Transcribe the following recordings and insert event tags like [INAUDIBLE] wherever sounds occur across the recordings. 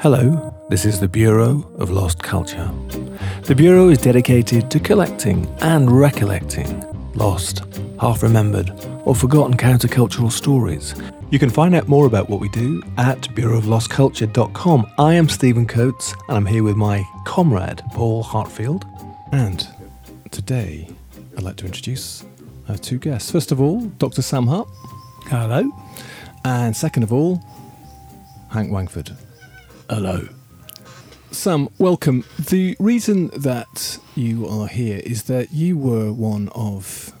Hello, this is the Bureau of Lost Culture. The Bureau is dedicated to collecting and recollecting lost, half remembered, or forgotten countercultural stories. You can find out more about what we do at bureauoflostculture.com. I am Stephen Coates, and I'm here with my comrade, Paul Hartfield. And today, I'd like to introduce our two guests. First of all, Dr. Sam Hutt, Hello. and second of all, Hank Wangford. Hello. Sam, welcome. The reason that you are here is that you were one of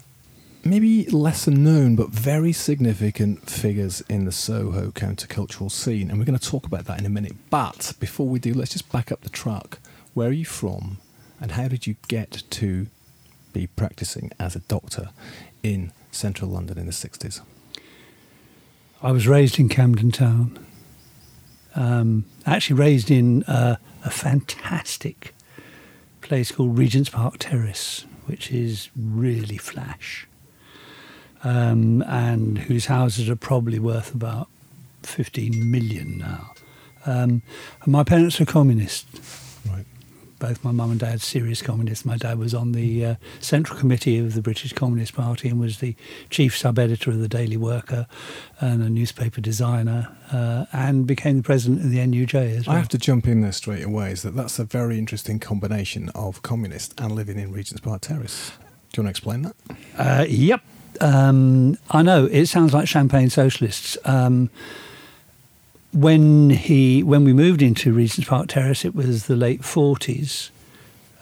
maybe lesser known but very significant figures in the Soho countercultural scene, and we're going to talk about that in a minute. But before we do, let's just back up the truck. Where are you from, and how did you get to be practicing as a doctor in central London in the 60s? I was raised in Camden Town. Um, actually, raised in uh, a fantastic place called Regent's Park Terrace, which is really flash, um, and whose houses are probably worth about 15 million now. Um, and my parents were communists. Both my mum and dad serious communists. My dad was on the uh, central committee of the British Communist Party and was the chief sub-editor of the Daily Worker and a newspaper designer, uh, and became the president of the NUJ as well. I have to jump in there straight away. Is that that's a very interesting combination of communist and living in Regent's Park Terrace. Do you want to explain that? Uh, yep. Um, I know it sounds like champagne socialists. Um, when he when we moved into Regent's Park Terrace, it was the late forties,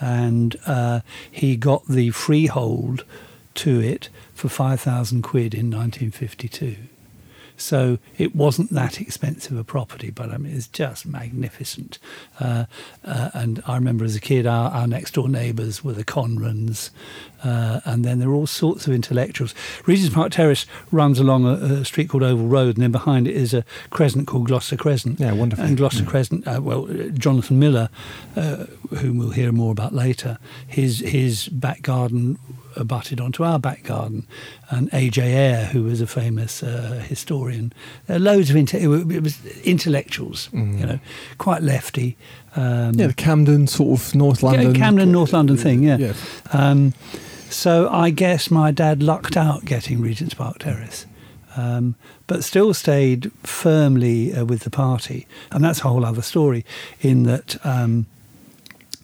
and uh, he got the freehold to it for five thousand quid in nineteen fifty two. So it wasn't that expensive a property, but I mean it's just magnificent. Uh, uh, and I remember as a kid, our, our next door neighbours were the Conrans, uh, and then there were all sorts of intellectuals. Regent's Park Terrace runs along a, a street called Oval Road, and then behind it is a crescent called Gloucester Crescent. Yeah, wonderful. And Gloucester Yeah. Crescent, uh, well, Jonathan Miller, uh, whom we'll hear more about later, his his back garden abutted onto our back garden, and A.J. Ayer, who was a famous uh, historian. There are loads of inte- it was intellectuals, Mm. you know, quite lefty. Um, Yeah, the Camden sort of North London, Camden, North London thing, yeah. Yeah, Um, so I guess my dad lucked out getting Regent's Park Terrace, um, but still stayed firmly uh, with the party, and that's a whole other story. In that. Um,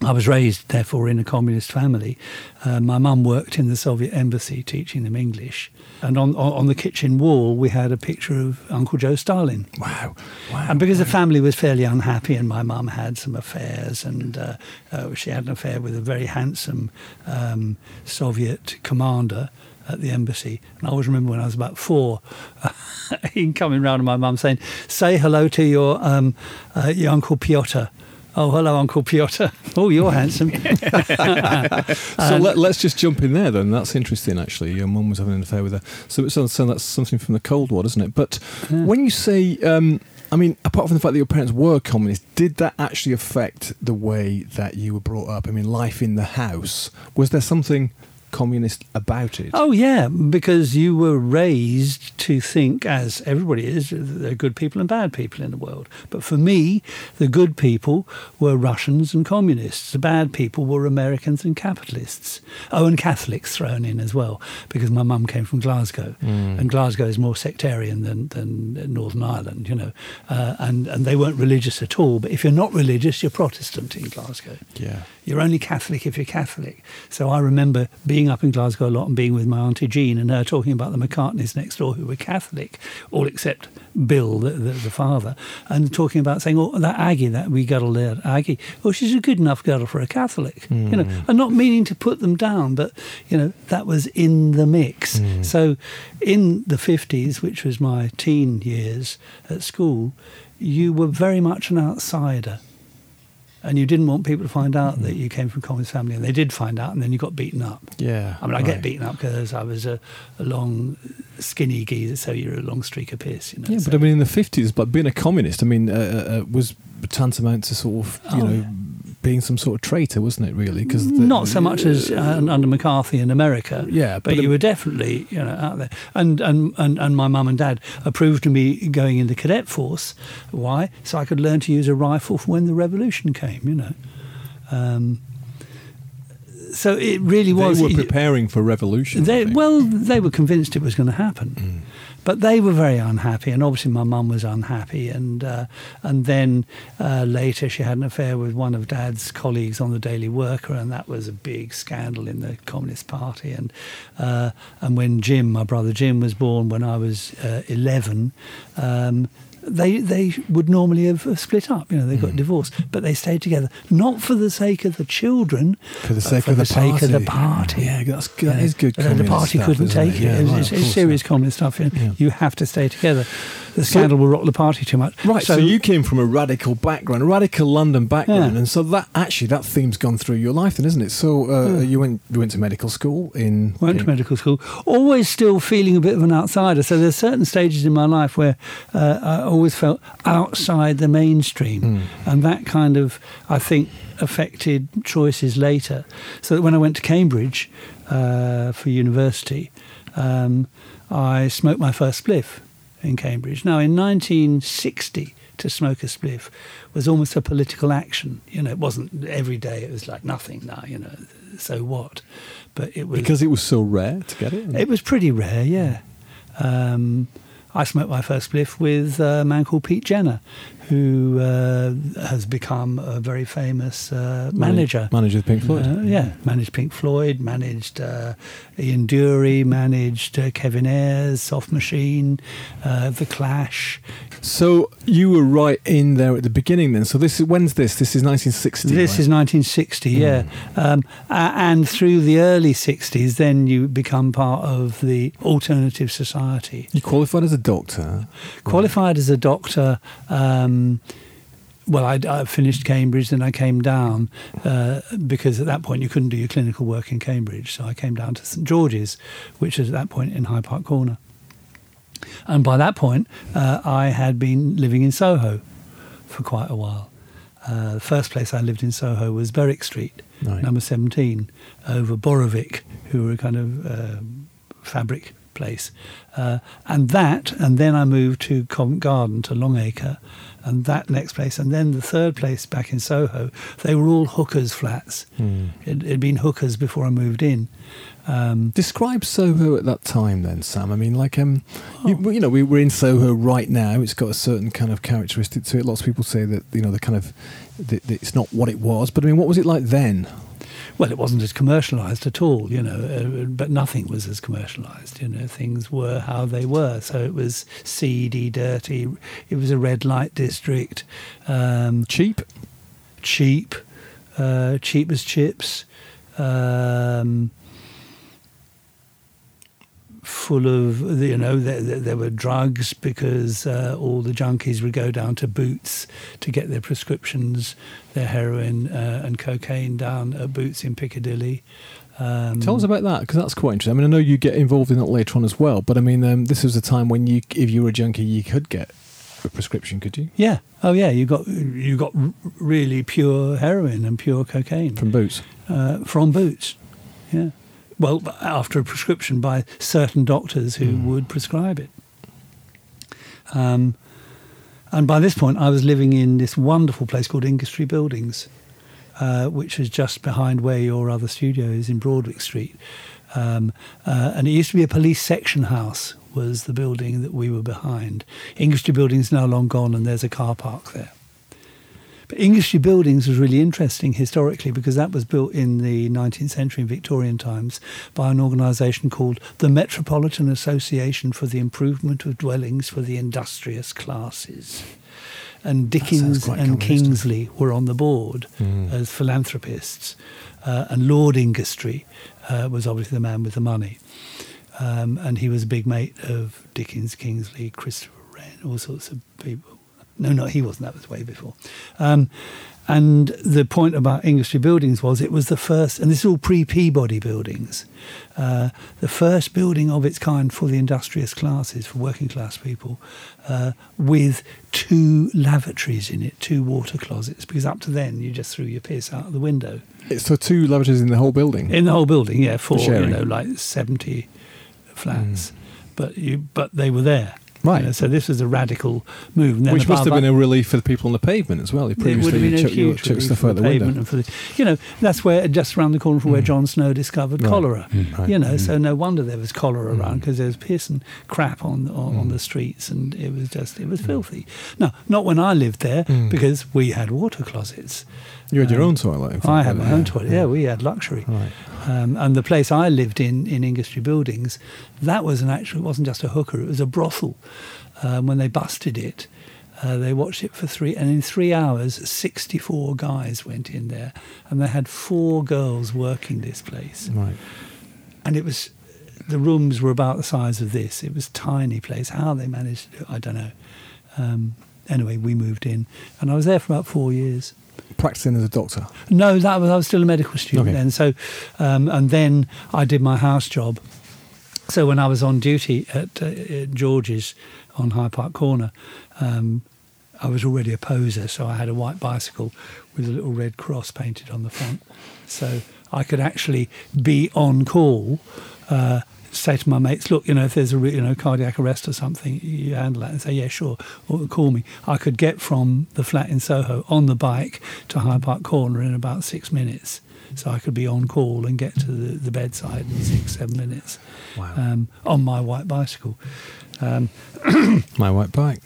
I was raised, therefore, in a communist family. Uh, my mum worked in the Soviet embassy teaching them English. And on, on, on the kitchen wall, we had a picture of Uncle Joe Stalin. Wow, wow. And because the family was fairly unhappy, and my mum had some affairs, and uh, uh, she had an affair with a very handsome um, Soviet commander at the embassy. And I always remember when I was about four, [LAUGHS] him coming round and my mum saying, "Say hello to your um, uh, your uncle Piotr." Oh, hello, Uncle Piotr. [LAUGHS] Oh, you're handsome. [LAUGHS] so let, us just jump in there then. That's interesting, actually. Your mum was having an affair with her. So, so, so that's something from the Cold War, isn't it? But when you say, um, I mean, apart from the fact that your parents were communists, did that actually affect the way that you were brought up? I mean, life in the house. Was there something communist about it? Oh yeah, because you were raised to think, as everybody is, there are good people and bad people in the world. But for me, the good people were Russians and communists. The bad people were Americans and capitalists. Oh, and Catholics thrown in as well, because my mum came from Glasgow, and Glasgow is more sectarian than, than Northern Ireland, you know. Uh, and and they weren't religious at all. But if you're not religious, you're Protestant in Glasgow. Yeah. You're only Catholic if you're Catholic. So I remember being up in Glasgow a lot and being with my auntie Jean and her talking about the McCartneys next door who were Catholic, all except Bill, the, the, the father, and talking about saying, "Oh, that Aggie, that we girl there, Aggie, oh, she's a good enough girl for a Catholic," you know, hmm. and not meaning to put them down, but you know that was in the mix. Hmm. So, in the fifties, which was my teen years at school, you were very much an outsider and you didn't want people to find out that you came from a communist family, and they did find out, and then you got beaten up. Yeah. I mean, I get beaten up because I was a, a long, skinny geezer, so you're a long streak of piss, you know. Yeah, so- but I mean, in the 50s, but being a communist, I mean, uh, uh, uh, was tantamount to sort of, you Oh, know, yeah. Being some sort of traitor, wasn't it? Really, because not so much as uh, under McCarthy in America. Yeah, but, but you were definitely you know out there. And and and, and my mum and dad approved of me going in the cadet force. Why? So I could learn to use a rifle for when the revolution came. You know. Um, so it really was. they were preparing for revolution. they, well, they were convinced it was going to happen, Mm. But they were very unhappy, and obviously my mum was unhappy, and uh, and then uh, later she had an affair with one of Dad's colleagues on the Daily Worker, and that was a big scandal in the Communist Party, and uh, and when Jim, my brother Jim, was born when I was uh, eleven. Um, they they would normally have uh, split up, you know. They got Mm. divorced, but they stayed together not for the sake of the children, for the sake for of the, the sake of the party. party. Yeah, that's that is good. The party stuff, couldn't take it. Yeah, it's right, it's- it's serious yeah. communist stuff. You, know. Yeah. you have to stay together. The scandal will rock the party too much. Right, so, you came from a radical background, a radical London background, Yeah. and so that actually that theme's gone through your life, then, isn't it? So uh, you went you went to medical school in went in- to medical school, always still feeling a bit of an outsider. So there's certain stages in my life where uh, I always felt outside the mainstream, Mm. and that kind of I think affected choices later. So that when I went to Cambridge uh, for university, um, I smoked my first spliff in Cambridge. Now in 1960. To smoke a spliff was almost a political action. You know, it wasn't every day. It was like nothing now. You know, so what? But it was because it was so rare to get it. it was pretty rare, yeah. Um, I smoked my first spliff with a man called Pete Jenner, who uh, has become a very famous uh, manager. manager of Pink Floyd. Uh, yeah, managed Pink Floyd, managed uh, Ian Dury, managed uh, Kevin Ayers, Soft Machine, uh, The Clash. So you were right in there at the beginning, then. So this is when's this? This is 1960. This right? is 1960, yeah. Um, and through the early 60s, then you become part of the Alternative Society. you qualified as a doctor. Qualified as a doctor. Um, well, I, I finished Cambridge, then I came down uh, because at that point you couldn't do your clinical work in Cambridge. So I came down to St George's, which is at that point in Hyde Park Corner. And by that point, uh, I had been living in Soho for quite a while. Uh, the first place I lived in Soho was Berwick Street, Right. number 17, over Borovick, who were a kind of uh, fabric place. Uh, and that, and then I moved to Covent Garden, to Longacre, and that next place. And then the third place back in Soho, they were all hookers' flats. Hmm. It had been hookers before I moved in. Um, Describe Soho at that time, then, Sam. I mean, like, um, Oh. you, you know, we, we're in Soho right now. It's got a certain kind of characteristic to it. Lots of people say that you know the kind of it's not what it was. But I mean, what was it like then? Well, it wasn't as commercialised at all, you know, uh, but nothing was as commercialised. You know, things were how they were. So it was seedy, dirty. It was a red light district, um, Cheap. cheap, uh, cheap as chips, um, full of, you know, there, there, were drugs because uh, all the junkies would go down to Boots to get their prescriptions, their heroin uh, and cocaine down at Boots in Piccadilly. Um, Tell us about that because that's quite interesting. I mean, I know you get involved in that later on as well, but I mean, um, this was a time when you, if you were a junkie, you could get a prescription, could you? Yeah. Oh, yeah. You got you got really pure heroin and pure cocaine From Boots. uh, from Boots. Yeah. Well, after a prescription by certain doctors who Mm. would prescribe it. Um, and by this point, I was living in this wonderful place called Industry Buildings, uh, which is just behind where your other studio is in Broadwick Street. Um, uh, and it used to be a police section house, was the building that we were behind. Industry Buildings now long gone, and there's a car park there. But Ingestre Buildings was really interesting historically because that was built in the 19th century in Victorian times by an organisation called the Metropolitan Association for the Improvement of Dwellings for the Industrious Classes. And Dickens and. Kingsley were on the board Mm. as philanthropists. Uh, and Lord Ingestre uh, was obviously the man with the money. Um, and he was a big mate of Dickens, Kingsley, Christopher Wren, all sorts of people. No, no, he wasn't. That was way before. Um, and the point about industry buildings was it was the first, and this is all pre Peabody buildings, uh, the first building of its kind for the industrious classes, for working class people, uh, with two lavatories in it, two water closets, because up to then you just threw your piss out of the window. It's for two lavatories in the whole building. In the whole building, yeah, for you know like seventy flats, but you but they were there. You Right. know, so this was a radical move. Which must have been a relief for the people on the pavement as well. You it would have been a huge relief stuff for out the pavement and for the, you know that's where just around the corner from where Mm. John Snow discovered Right. cholera. Mm, right. You know, Mm. so no wonder there was cholera Mm. around because there was piss and crap on on, on Mm. the streets, and it was just it was filthy. No, not when I lived there Mm. because we had water closets. You had your Um, own toilet. fact, I had my yeah. own toilet. Yeah, we had luxury. Right. Um, and the place I lived in, in Industry Buildings, that was an actual, it wasn't just a hooker, it was a brothel. Um, when they busted it, uh, they watched it for three, and in three hours, 64 guys went in there, and they had four girls working this place. Right. And it was, the rooms were about the size of this. It was a tiny place. How they managed to do it, I don't know. Um, anyway, we moved in, and I was there for about four years. Practicing as a doctor. No, that was I was still a medical student Okay. then. So, um, and then I did my house job. So when I was on duty at, uh, at George's on Hyde Park Corner, um, I was already a poser. So I had a white bicycle with a little red cross painted on the front. So I could actually be on call. Uh, say to my mates, look, you know, if there's a you know cardiac arrest or something, you handle that and say, yeah, sure, or call me. I could get from the flat in Soho on the bike to Hyde Park Corner in about six minutes. So I could be on call and get to the, the bedside in six, seven minutes Wow. um, on my white bicycle. Um, [CLEARS THROAT] My white bike.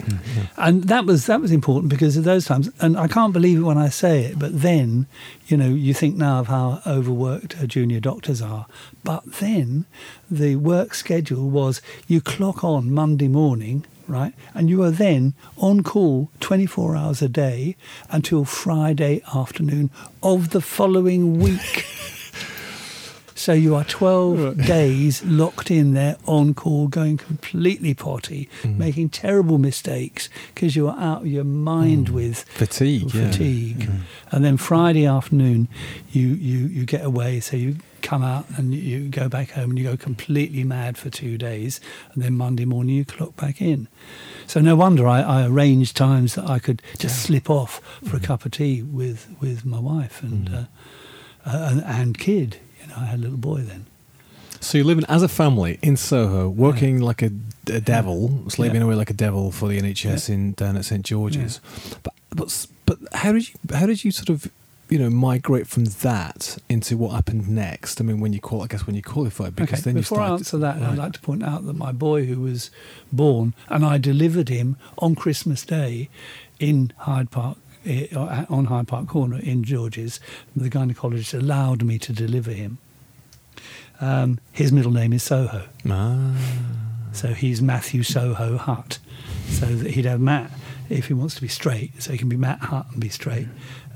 and that was that was important because of those times. And I can't believe it when I say it, but then, you know, you think now of how overworked junior doctors are. But then, the work schedule was you clock on Monday morning, right, and you are then on call 24 hours a day until Friday afternoon of the following week. [LAUGHS] So you are 12 days locked in there on call, going completely potty, Mm. making terrible mistakes because you are out of your mind with Fatigue. yeah. fatigue. And then Friday afternoon, you, you, you get away. So you come out and you- go back home and you go completely mad for two days. And then Monday morning, you clock back in. So no wonder I, I arranged times that I could just slip off for a cup of tea with, with my wife and, uh, uh, and, and kid. You know, I had a little boy then. So you're living as a family in Soho, working like a, a devil, slaving Yeah. away like a devil for the NHS in down at St George's. But but but how did you how did you sort of you know migrate from that into what happened next? I mean, when you call, I guess when you qualified, because okay, then before you I answer that, I'd like to point out that my boy, who was born, and I delivered him on Christmas Day in Hyde Park. Eh, On Hyde Park Corner in George's, the gynecologist allowed me to deliver him. Um, his middle name is Soho, Ah. so he's Matthew Soho Hutt. So that he'd have Matt if he wants to be straight, so he can be Matt Hutt and be straight.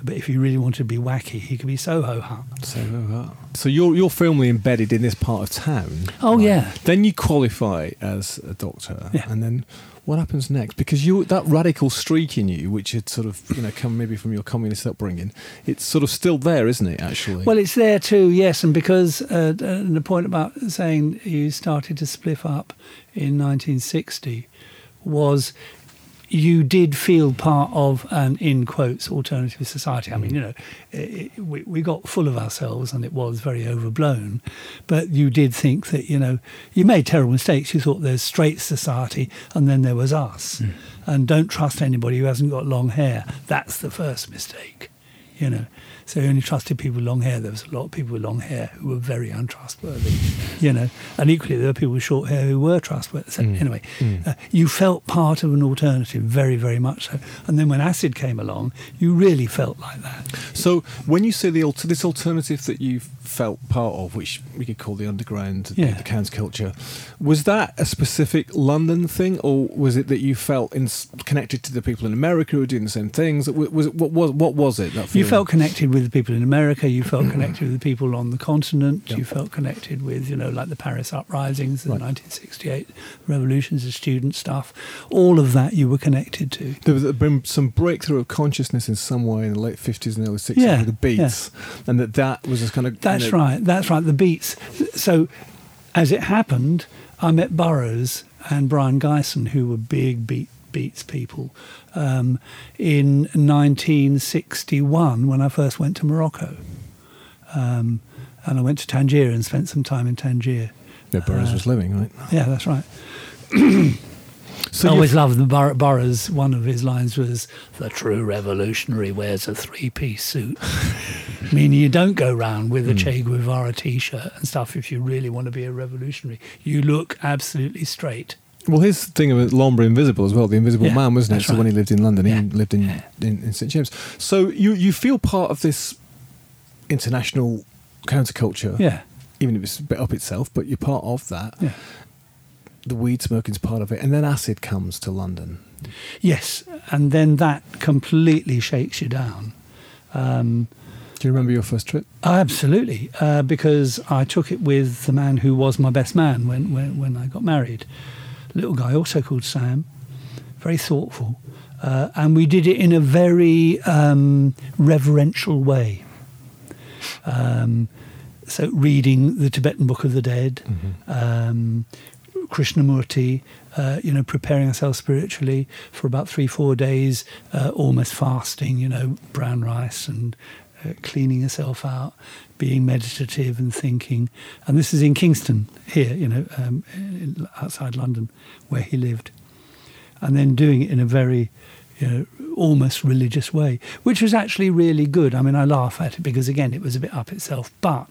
But if he really wanted to be wacky, he could be Soho Hutt. So, uh, so you're you're firmly embedded in this part of town. Oh, yeah. Then you qualify as a doctor, Yeah. and then what happens next? Because you that radical streak in you, which had sort of you know come maybe from your communist upbringing, it's sort of still there, isn't it? Actually. Well, it's there too, yes. And because uh, uh, the point about saying you started to split up in 1960 was you did feel part of an, in quotes, alternative society. I mean, mm. you know, it, we, we got full of ourselves and it was very overblown. But you did think that, you know, you made terrible mistakes. You thought there's straight society and then there was us. Mm. And don't trust anybody who hasn't got long hair. That's the first mistake, you know. So you only trusted people with long hair. There was a lot of people with long hair who were very untrustworthy, you know. And equally, there were people with short hair who were trustworthy. So Mm. anyway, Mm. uh, you felt part of an alternative, very, very much so. And then when acid came along, you really felt like that. So when you say the alter- this alternative that you felt part of, which we could call the underground, the- Yeah. the counterculture, was that a specific London thing, or was it that you felt in, connected to the people in America who were doing the same things? Was it, what was what was it? That You felt connected with the people in America. You felt mm-hmm. connected with the people on the continent. You felt connected with, you know, like the Paris uprisings, the Right. 1968 revolutions, the student stuff. All of that you were connected to. There was been some breakthrough of consciousness in some way in the late fifties and early sixties Yeah, with the Beats, and that that was just kind of. you That's know, right. That's right. The Beats. So, as it happened, I met Burroughs and Brion Gysin, who were big beat, Beats people, um, in 1961 when I first went to Morocco. Um, and I went to Tangier and spent some time in Tangier. Yeah, Burroughs Uh, was living, right? Yeah, that's right. [CLEARS THROAT] So I always loved the Bur- Burroughs. One of his lines was, "The true revolutionary wears a three-piece suit," [LAUGHS] meaning you don't go round with a hmm. Che Guevara T-shirt and stuff if you really want to be a revolutionary. You look absolutely straight. Well, his thing of El Hombre Invisible as well, the Invisible Yeah, Man, wasn't it? So when he lived in London, Yeah, he lived in, yeah. in, in St James. So you you feel part of this international counterculture, Yeah, even if it's a bit up itself, but you're part of that. yeah. The weed smoking's part of it, and then acid comes to London. Yes, and then that completely shakes you down. Um, Do you remember your first trip? Absolutely, uh, because I took it with the man who was my best man when, when, when I got married. Little guy, also called Sam, very thoughtful. Uh, and we did it in a very um, reverential way. Um, so, reading the Tibetan Book of the Dead, um, Krishnamurti, uh, you know, preparing ourselves spiritually for about three, four days, uh, almost fasting, you know, brown rice and uh, cleaning yourself out, being meditative and thinking. And this is in Kingston, here, you know, um, outside London, where he lived. And then doing it in a very, you know, almost religious way, which was actually really good. I mean, I laugh at it because, again, it was a bit up itself, but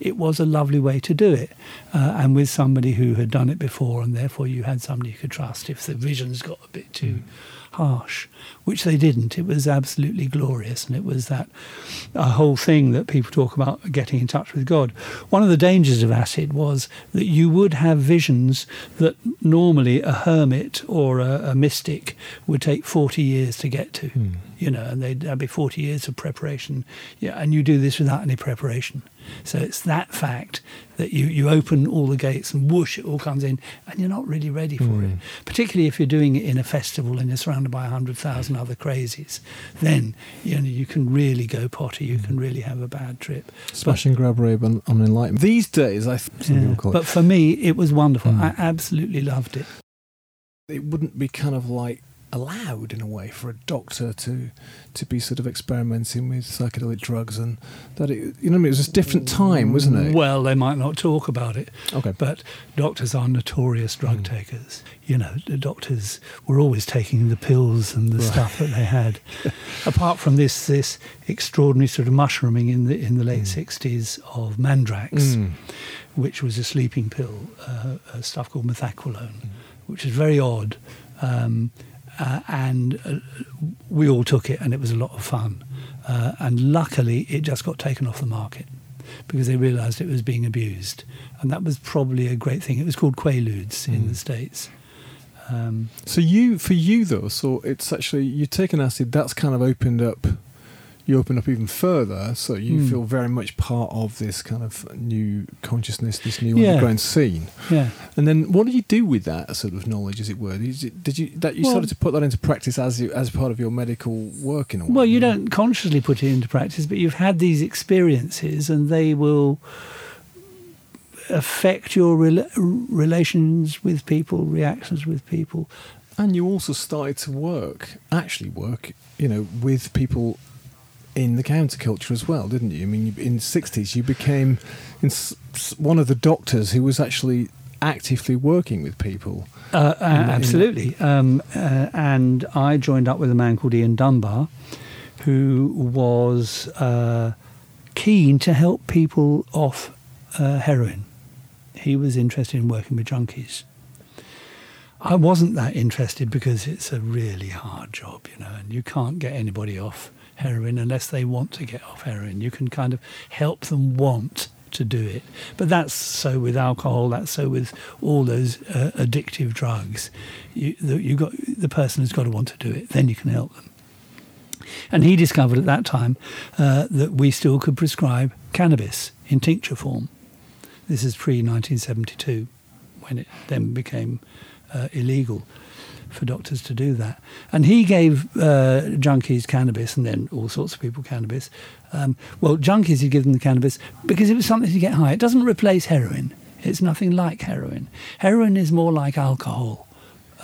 it was a lovely way to do it. Uh, and with somebody who had done it before, and therefore you had somebody you could trust if the visions got a bit too harsh, which they didn't. It was absolutely glorious. And it was that a whole thing that people talk about getting in touch with God. One of the dangers of acid was that you would have visions that normally a hermit or a, a mystic would take 40 years to get to. Hmm. You know, and they'd that'd be 40 years of preparation. Yeah, and you do this without any preparation. So it's that fact that you, you open all the gates and whoosh, it all comes in, and you're not really ready for it. Particularly if you're doing it in a festival and you're surrounded by 100,000 other crazies, then you know you can really go potty, you can really have a bad trip. Smash and grab rave on, on enlightenment. These days, I th- some Yeah. But for me, it was wonderful. Mm. I absolutely loved it. it wouldn't be kind of like allowed in a way for a doctor to to be sort of experimenting with psychedelic drugs and that it, you know I mean? it was a different time wasn't it Well, they might not talk about it, okay but doctors are notorious drug Mm. takers. You know, the doctors were always taking the pills and the Right. stuff that they had. [LAUGHS] Apart from this, this extraordinary sort of mushrooming in the in the late sixties of mandrax, Mm. which was a sleeping pill, uh, a stuff called methaqualone, which is very odd. Um, uh, and uh, we all took it, and it was a lot of fun. Uh, and luckily, it just got taken off the market because they realised it was being abused, and that was probably a great thing. It was called Quaaludes in Mm. the states. Um, so you for you though so it's actually you take an acid that's kind of opened up you open up even further so you Mm. feel very much part of this kind of new consciousness this new Yeah. underground scene yeah. and then what do you do with that sort of knowledge as it were did you, did you that you Well- started to put that into practice as you, as part of your medical work in a way Well, you don't consciously put it into practice, but you've had these experiences, and they will affect your rela- relations with people, reactions with people. And you also started to work, actually work, you know, with people in the counterculture as well, didn't you? I mean, in the 60s, you became in s- s- one of the doctors who was actually actively working with people. Uh, uh, absolutely. Um, uh, and I joined up with a man called Ian Dunbar, who was uh, keen to help people off uh, heroin. He was interested in working with junkies. I wasn't that interested because it's a really hard job, you know, and you can't get anybody off heroin unless they want to get off heroin. You can kind of help them want to do it. But that's so with alcohol, that's so with all those uh, addictive drugs. You, the, you got, the person has got to want to do it, then you can help them. And he discovered at that time uh, that we still could prescribe cannabis in tincture form. This is pre 1972, when it then became uh, illegal for doctors to do that. And he gave uh, junkies cannabis and then all sorts of people cannabis. Um, well, junkies, he'd give them the cannabis because it was something to get high. It doesn't replace heroin, it's nothing like heroin. Heroin is more like alcohol.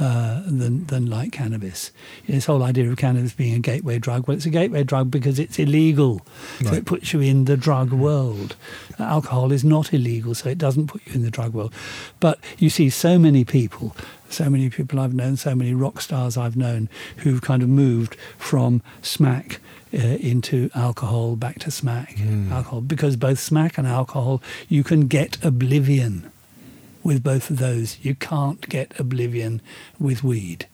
Uh, than than like cannabis. This whole idea of cannabis being a gateway drug. Well, it's a gateway drug because it's illegal, so it puts you in the drug world. Alcohol is not illegal, so it doesn't put you in the drug world. But you see so many people, so many people I've known, so many rock stars I've known who've kind of moved from smack. Uh, into alcohol, back to smack, alcohol, because both smack and alcohol, you can get oblivion with both of those. You can't get oblivion with weed.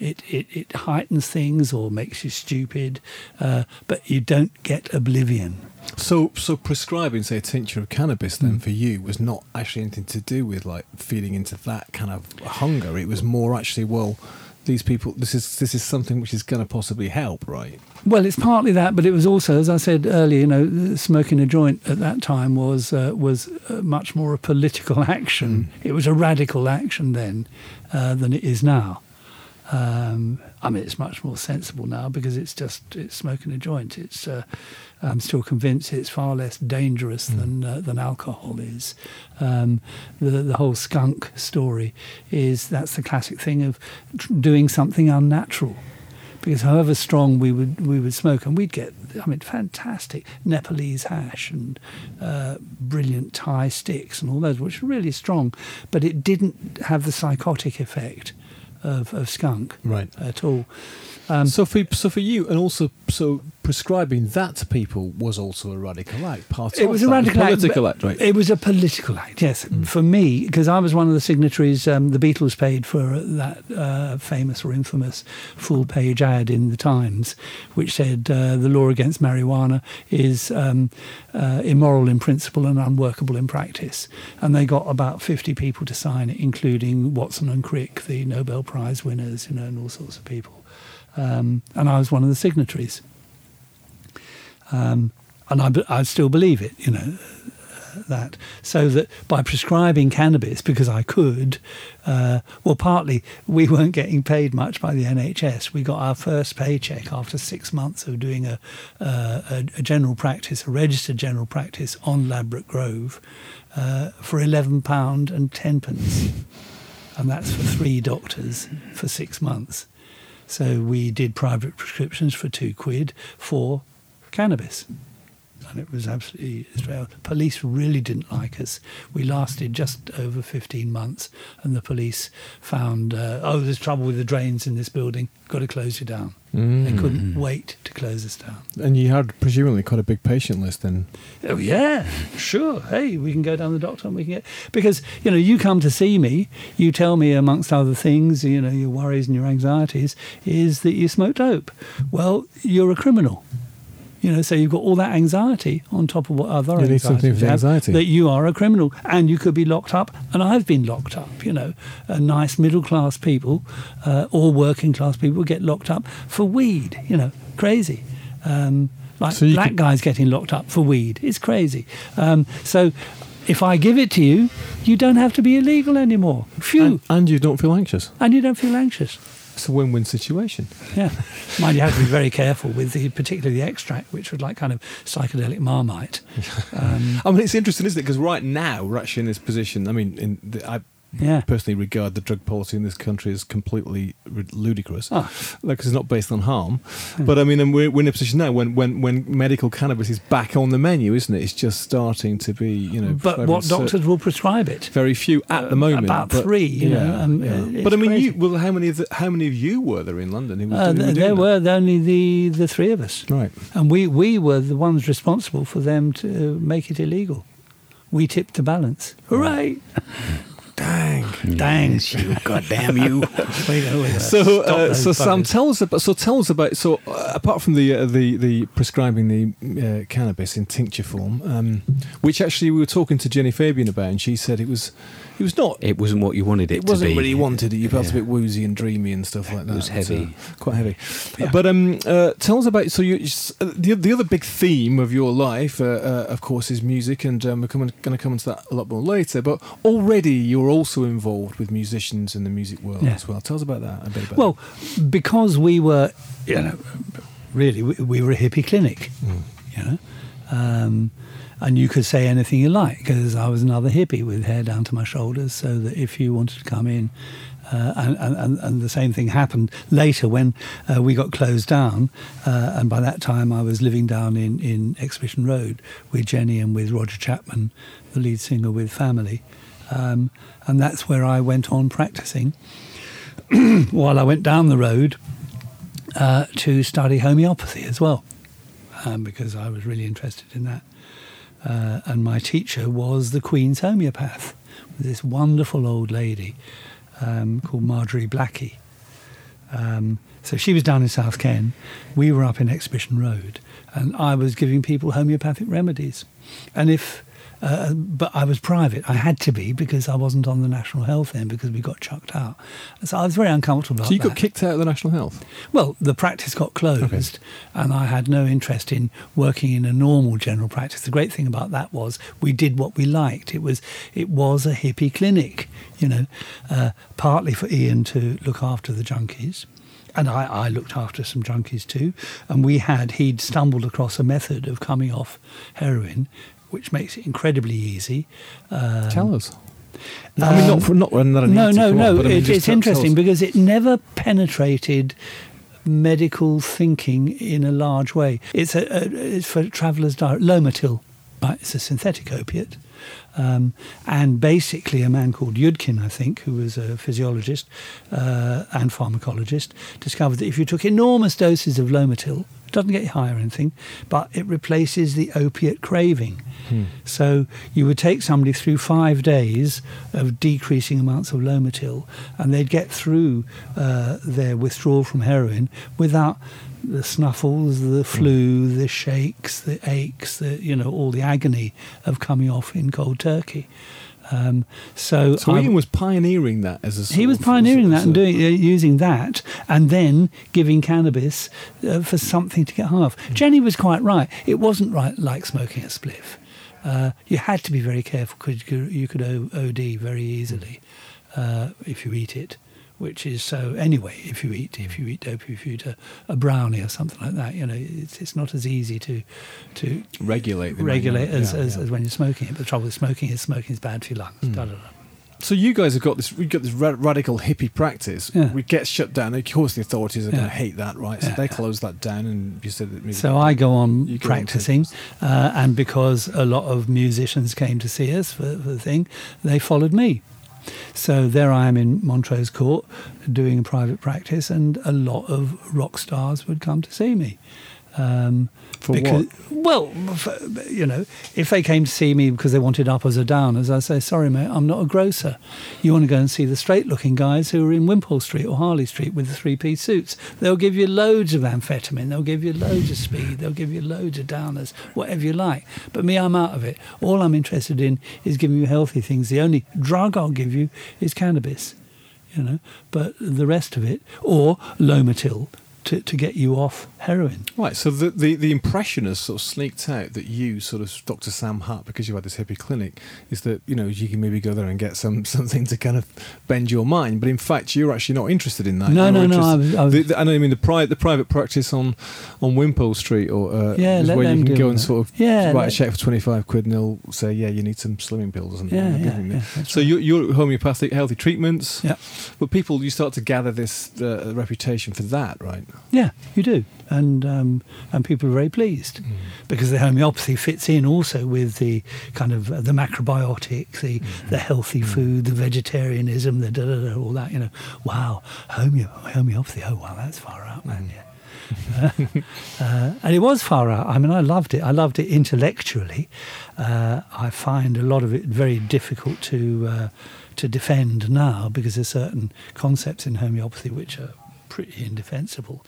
It, it, it heightens things or makes you stupid, uh, but you don't get oblivion. So, so prescribing, say, a tincture of cannabis, then for you was not actually anything to do with like feeding into that kind of hunger. It was more actually, well, these people, this is this is something which is going to possibly help, right? Well, it's partly that, but it was also, as I said earlier, you know, smoking a joint at that time was uh, was uh, much more a political [LAUGHS] action. It was a radical action then uh, than it is now. Um, I mean, it's much more sensible now because it's just it's smoking a joint. It's uh, I'm still convinced it's far less dangerous than uh, than alcohol is. Um, the the whole skunk story is that's the classic thing of tr- doing something unnatural because however strong we would we would smoke, and we'd get I mean fantastic Nepalese hash and uh, brilliant Thai sticks and all those, which were really strong, but it didn't have the psychotic effect of, of skunk Right. at all. Um, so for so for you, and also so prescribing that to people was also a radical act. Part It of was a that, radical act, political but act, right? It was a political act, yes. For me, because I was one of the signatories, um, the Beatles paid for that uh, famous or infamous full page ad in the Times, which said uh, the law against marijuana is um, uh, immoral in principle and unworkable in practice. And they got about 50 people to sign it, including Watson and Crick, the Nobel Prize winners, you know, and all sorts of people. Um, and I was one of the signatories. Um, and I, I still believe it, you know, that. So that by prescribing cannabis, because I could, uh, well, partly we [LAUGHS] weren't getting paid much by the NHS. We got our first paycheck after six months of doing a, uh, a, a general practice, a registered general practice on Ladbroke Grove uh, for £11 and 10 pence. And that's for three doctors for six months. So we did private prescriptions for two quid for cannabis. And it was absolutely Israel. Police really didn't like us. We lasted just over 15 months, and the police found, uh, oh, there's trouble with the drains in this building, got to close you down. They couldn't wait to close us down. And you had presumably quite a big patient list then. Oh yeah, sure. Hey, we can go down the doctor and we can get because you know you come to see me. You tell me amongst other things, you know, your worries and your anxieties is that you smoke dope. Well, you're a criminal. You know, so you've got all that anxiety on top of what other You need anxieties something for you have, anxiety. that you are a criminal and you could be locked up. And I've been locked up. You know, uh, nice middle class people uh, or working class people get locked up for weed. You know, crazy. Um, like So black could- guys getting locked up for weed. It's crazy. Um, so if I give it to you, you don't have to be illegal anymore. Phew. And, and you don't feel anxious. And, you don't feel anxious. It's a win-win situation. Yeah. Mind you have to be very careful with the particularly the extract, which was like kind of psychedelic marmite. [LAUGHS] Um, I mean, it's interesting, isn't it? Because right now we're actually in this position. I mean, in the, I yeah. personally regard the drug policy in this country as completely ludicrous, Oh. like it's not based on harm. But I mean, and we're, we're in a position now when, when when medical cannabis is back on the menu, isn't it? It's just starting to be, you know. But what doctors will prescribe it? Very few at Uh, the moment. about but- three, you know, um, uh, it's but I mean, you, well, how many of the, how many of you were there in London who Uh, doing, who th- were there were only the, the three of us. right. And we, we were the ones responsible for them to make it illegal. We tipped the balance. Hooray! [LAUGHS] Dang. Dang. You, [LAUGHS] goddamn you. [LAUGHS] We go with. So, uh, those so Sam, tell us about. So, tell us about. So, uh, apart from the uh, the the prescribing the uh, cannabis in tincture form, um, which actually we were talking to Jenny Fabian about, and she said it was, it was not. It wasn't what you wanted it, It wasn't what you wanted. it. You felt Yeah. a bit woozy and dreamy and stuff like that. It was heavy. uh, quite heavy. Yeah. But um, uh, tell us about. So, you, uh, the the other big theme of your life, uh, uh, of course, is music, and um, we're going to come into that a lot more later. But already you're also involved with musicians in the music world Yeah. as well. Tell us about that a bit. About Well, because we were, you know, really, we, we were a hippie clinic, you know, um, and you could say anything you like because I was another hippie with hair down to my shoulders, so that if you wanted to come in, uh, and, and, and, the same thing happened later when uh, we got closed down, uh, and by that time I was living down in, in Exhibition Road with Jenny and with Roger Chapman, the lead singer with Family, um, and that's where I went on practicing [CLEARS THROAT] while I went down the road uh, to study homeopathy as well, um, because I was really interested in that. Uh, and my teacher was the Queen's homeopath, this wonderful old lady um, called Marjorie Blackie. Um, so she was down in South Ken. We were up in Exhibition Road, and I was giving people homeopathic remedies. And if, uh, but I was private. I had to be because I wasn't on the National Health then because we got chucked out. So I was very uncomfortable. So you about got that. kicked out of the National Health. Well, the practice got closed, and I had no interest in working in a normal general practice. The great thing about that was we did what we liked. It was it was a hippie clinic, you know, uh, partly for Ian to look after the junkies. And I, I looked after some junkies too. And we had, he'd stumbled across a method of coming off heroin, which makes it incredibly easy. Um, Tell us. I mean, not um, for not not a no, no, one, no. but I mean, it's interesting us. because it never penetrated medical thinking in a large way. It's a, a it's for travellers' diet. Lomotil, right? It's a synthetic opiate. Um, and basically, a man called Yudkin, I think, who was a physiologist uh, and pharmacologist, discovered that if you took enormous doses of Lomotil, it doesn't get you high or anything, but it replaces the opiate craving. So you would take somebody through five days of decreasing amounts of Lomotil, and they'd get through uh, their withdrawal from heroin without the snuffles, the flu, the shakes, the aches, the you know all the agony of coming off in cold turkey. Um, so So I- Ian was pioneering that as a. He was pioneering that and doing uh, using that, and then giving cannabis uh, for something to get high off. Jenny was quite right. It wasn't right like smoking a spliff. Uh, you had to be very careful because you could, you could OD very easily uh, if you eat it. Which is so anyway. If you eat, if you eat dope, if you eat a, a brownie or something like that, you know, it's, it's not as easy to to regulate the regulate as, yeah, as, yeah. as when you're smoking it. But the trouble with smoking is smoking is bad for your lungs. Da, da, da. So you guys have got this. We've got this ra- radical hippie practice. Yeah. We get shut down. Of course, the authorities are going to hate that, right? So they close that down, and you said that. Maybe So I go on You go on practicing, uh, and because a lot of musicians came to see us for, for the thing, they followed me. So there I am in Montrose Court doing a private practice, and a lot of rock stars would come to see me. Um, For because, Well, for, you know, if they came to see me because they wanted uppers or downers, I say, sorry, mate, I'm not a grocer. You want to go and see the straight looking guys who are in Wimpole Street or Harley Street with the three piece suits. They'll give you loads of amphetamine, they'll give you loads of speed, they'll give you loads of downers, whatever you like. But me, I'm out of it. All I'm interested in is giving you healthy things. The only drug I'll give you is cannabis, you know, but the rest of it, or Lomotil. To, to get you off heroin. Right, so the, the, the impression has sort of sneaked out that you, sort of Dr. Sam Hutt, because you had this hippie clinic, is that you know you can maybe go there and get some [LAUGHS] something to kind of bend your mind, but in fact you're actually not interested in that. No, You're no, no, I was- I was- the, the, I know. Mean the private the private practice on on Wimpole Street, or uh, Yeah, is where you can go and it. sort of Yeah, write a check for twenty five quid, and they'll say, yeah, you need some slimming pills or something. Yeah, yeah, yeah, you- so right. you're, you're homeopathic healthy treatments. Yeah. But people, you start to gather this uh, reputation for that, right? Yeah, you do, and um, and people are very pleased because the homeopathy fits in also with the kind of uh, the macrobiotic, the the healthy food, the vegetarianism, the da da da, all that. You know, wow, homeo- homeopathy. Oh wow, that's far out, man. Yeah. uh, [LAUGHS] uh, and it was far out. I mean, I loved it. I loved it intellectually. Uh, I find a lot of it very difficult to uh, to defend now because there's certain concepts in homeopathy which are pretty indefensible.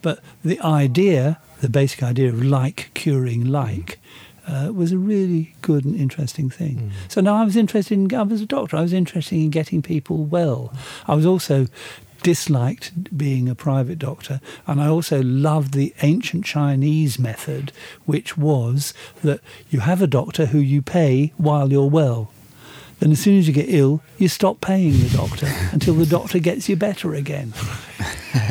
But the idea, the basic idea of like curing like, uh, was a really good and interesting thing. Mm. So now I was interested in, I was a doctor, I was interested in getting people well. I was also disliked being a private doctor, and I also loved the ancient Chinese method, which was that you have a doctor who you pay while you're well. Then, as soon as you get ill, you stop paying the doctor until the doctor gets you better again.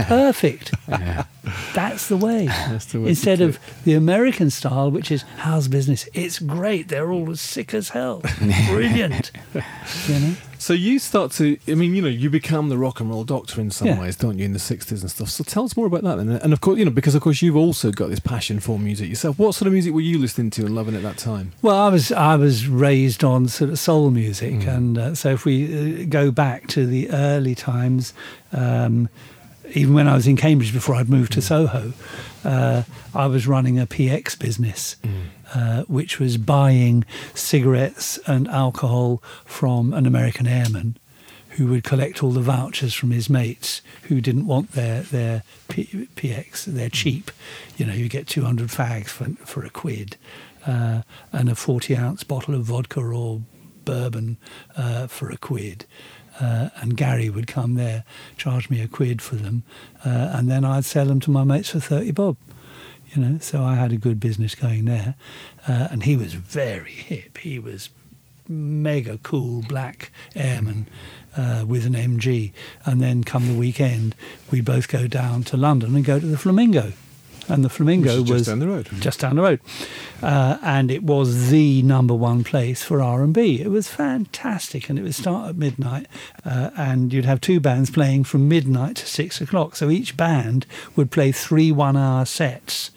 Perfect. Yeah. That's the way. [LAUGHS] That's the way Instead of the American style, which is how's business? It's great. They're all as sick as hell. [LAUGHS] Brilliant. you know? So you start to, I mean, you know, you become the rock and roll doctor in some Yeah. ways, don't you, in the 60s and stuff. So tell us more about that then. And of course, you know, because of course you've also got this passion for music yourself. What sort of music were you listening to and loving at that time? Well, I was I was raised on sort of soul music, Mm. and uh, so if we uh, go back to the early times, um, even when I was in Cambridge before I'd moved to Soho, uh, I was running a PX business, uh, which was buying cigarettes and alcohol from an American airman. Who would collect all the vouchers from his mates who didn't want their their P- PX? They're cheap, you know. You get two hundred fags for for a quid, uh, and a 40 ounce bottle of vodka or bourbon uh, for a quid. Uh, and Gary would come there, charge me a quid for them, uh, and then I'd sell them to my mates for 30 bob. You know, so I had a good business going there. Uh, and he was very hip. He was mega cool black airman uh, with an MG. And then come the weekend, we'd both go down to London and go to the Flamingo. And the Flamingo was just down the road. just down the road, uh, and it was the number one place for R and B. It was fantastic, and it would start at midnight, uh, and you'd have two bands playing from midnight to six o'clock. So each band would play three one-hour sets.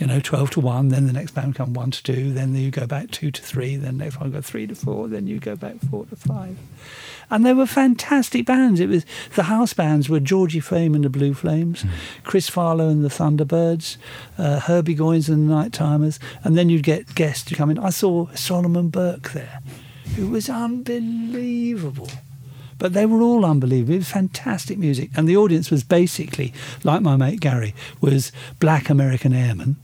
You know, twelve to one. Then the next band come one to two. Then you go back two to three. Then next one go three to four. Then you go back four to five. And they were fantastic bands. It was the house bands were Georgie Fame and the Blue Flames, Chris Farlowe and the Thunderbirds, uh, Herbie Goins and the Nighttimers, and then you'd get guests to come in. I saw Solomon Burke there, who was unbelievable. But they were all unbelievable. It was fantastic music, and the audience was basically like my mate Gary was black American airmen,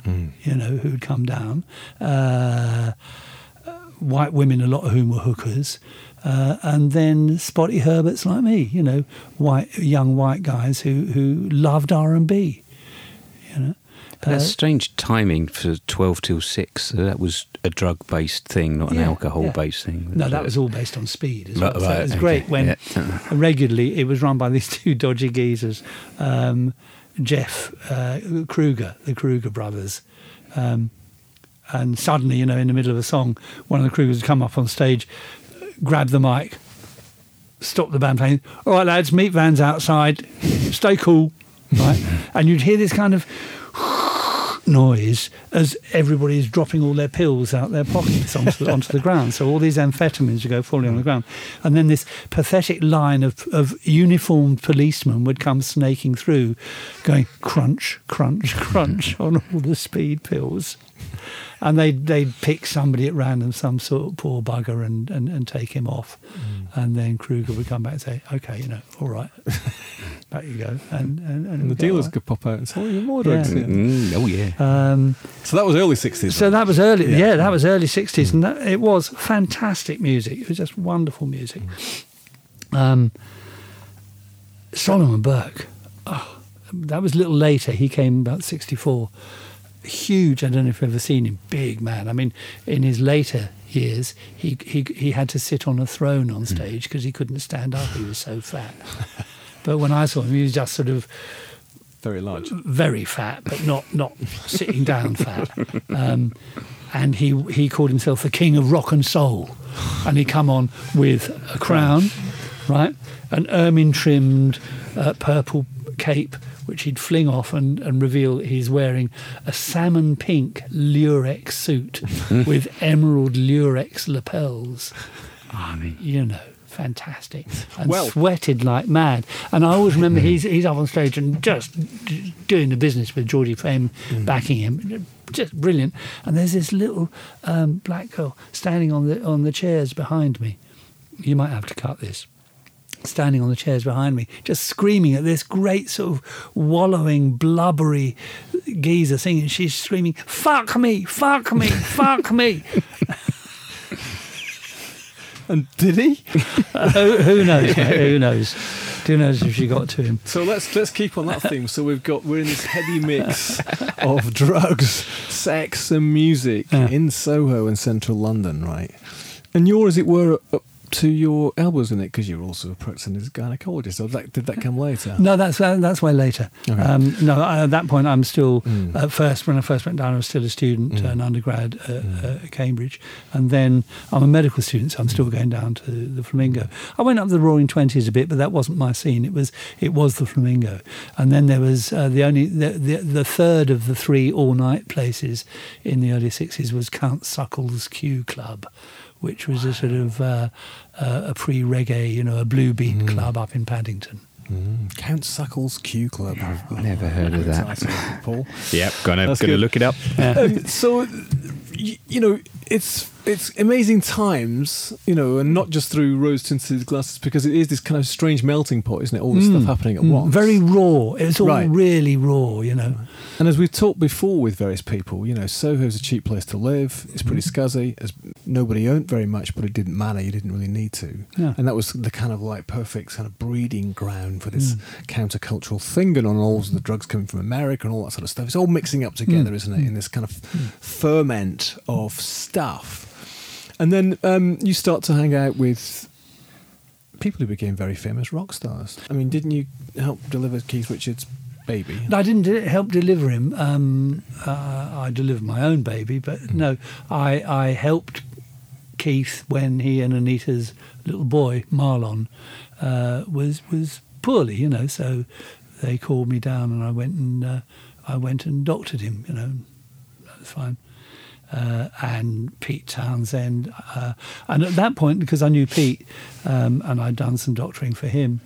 you know, who'd come down. Uh, white women, a lot of whom were hookers, uh, and then Spotty Herberts like me, you know, white young white guys who who loved R and B, you know. That's Uh, strange timing for 12 till 6. So that was a drug based thing, not an Yeah, alcohol based thing. no, that was all based on speed as Right, well. so right, it was okay, great when yeah. [LAUGHS] regularly it was run by these [LAUGHS] two dodgy geezers, um, Jeff uh, Kruger, the Kruger brothers. Um, and suddenly, you know, in the middle of a song, one of the Krugers would come up on stage, grab the mic, stop the band playing. All right, lads, meet Van's outside. Stay cool, right? [LAUGHS] and you'd hear this kind of noise as everybody's dropping all their pills out their pockets onto the, onto the ground. So all these amphetamines would go falling on the ground. And then this pathetic line of, of uniformed policemen would come snaking through, going crunch, crunch, crunch on all the speed pills. And they'd, they'd pick somebody at random, some sort of poor bugger, and, and, and take him off. Mm. And then Kruger would come back and say, okay, you know, all right, back you go. And, and, and, And the dealers all could pop out and say, oh, you're more Yeah. drugs. Yeah. Mm, oh, yeah. Um, So that was early 60s. so that was early, Yeah. yeah, that was early '60s, and that, it was fantastic music. It was just wonderful music. Um, Solomon Burke, oh, that was a little later. He came about '64. Huge. I don't know if you've ever seen him. Big man. I mean, in his later years, he he he had to sit on a throne on stage because he couldn't stand up. He was so fat. [LAUGHS] but when I saw him, he was just sort of very large. very fat, but not not sitting down fat. Um, and he he called himself the king of rock and soul, and he come on with a crown, right, an ermine trimmed uh, purple cape, which he'd fling off and, and reveal he's wearing a salmon pink lurex suit [LAUGHS] with emerald lurex lapels. I mean, You know, fantastic, and Well- sweated like mad. And I always remember he's he's up on stage and just doing the business with Georgie Fame backing him, just brilliant. And there's this little um, black girl standing on the on the chairs behind me. You might have to cut this. Standing on the chairs behind me, just screaming at this great sort of wallowing, blubbery geezer singing. She's screaming, "Fuck me! Fuck me! Fuck me!" [LAUGHS] And did he? [LAUGHS] who, who knows? Mate? Who knows? Who knows if she got to him? So let's let's keep on that theme. So we've got we're in this heady mix [LAUGHS] of drugs, sex, and music Yeah. in Soho and central London, right? And you're, as it were, up to your elbows in it because you're also a practicing as a gynecologist. So that, did that come later? No, that's uh, that's way later. Okay. Um, no, I- at that point, I'm still Mm. at first. When I first went down, I was still a student, Mm. an undergrad at, at Cambridge, and then I'm a medical student, so I'm still going down to the Flamingo. I went up the Roaring Twenties a bit, but that wasn't my scene. It was it was the Flamingo, and then there was uh, the only the, the the third of the three all night places in the early '60s was Count Suckle's Q Club. Which was a sort of uh, uh, a pre-reggae, you know, a blue beat Mm. club up in Paddington. Mm. Count Suckle's Q Club. I've oh, never heard of that. Paul. [LAUGHS] Yep, gonna That's gonna good. look it up. um, so y- you know it's it's amazing times you know and not just through rose tinted glasses because it is this kind of strange melting pot isn't it all this stuff happening at Mm, once Very raw. It's all Right. really raw, you know. and as we've talked before with various people you know soho's a cheap place to live it's pretty Mm-hmm. scuzzy as nobody owned very much but it didn't matter you didn't really need to Yeah. and that was the kind of like perfect kind of breeding ground for this Mm. countercultural thing going on all the drugs coming from america and all that sort of stuff it's all mixing up together Mm. isn't it in this kind of ferment of stuff and then um, you start to hang out with people who became very famous rock stars. I mean, didn't you help deliver Keith Richards' baby? I didn't help deliver him. Um, uh, I delivered my own baby, but Mm. no, I, I helped Keith when he and Anita's little boy Marlon uh, was was poorly, you know. So they called me down, and I went and uh, I went and doctored him. You know, That was fine. Uh, and Pete Townshend, uh, and at that point, because I knew Pete, um, and I'd done some doctoring for him,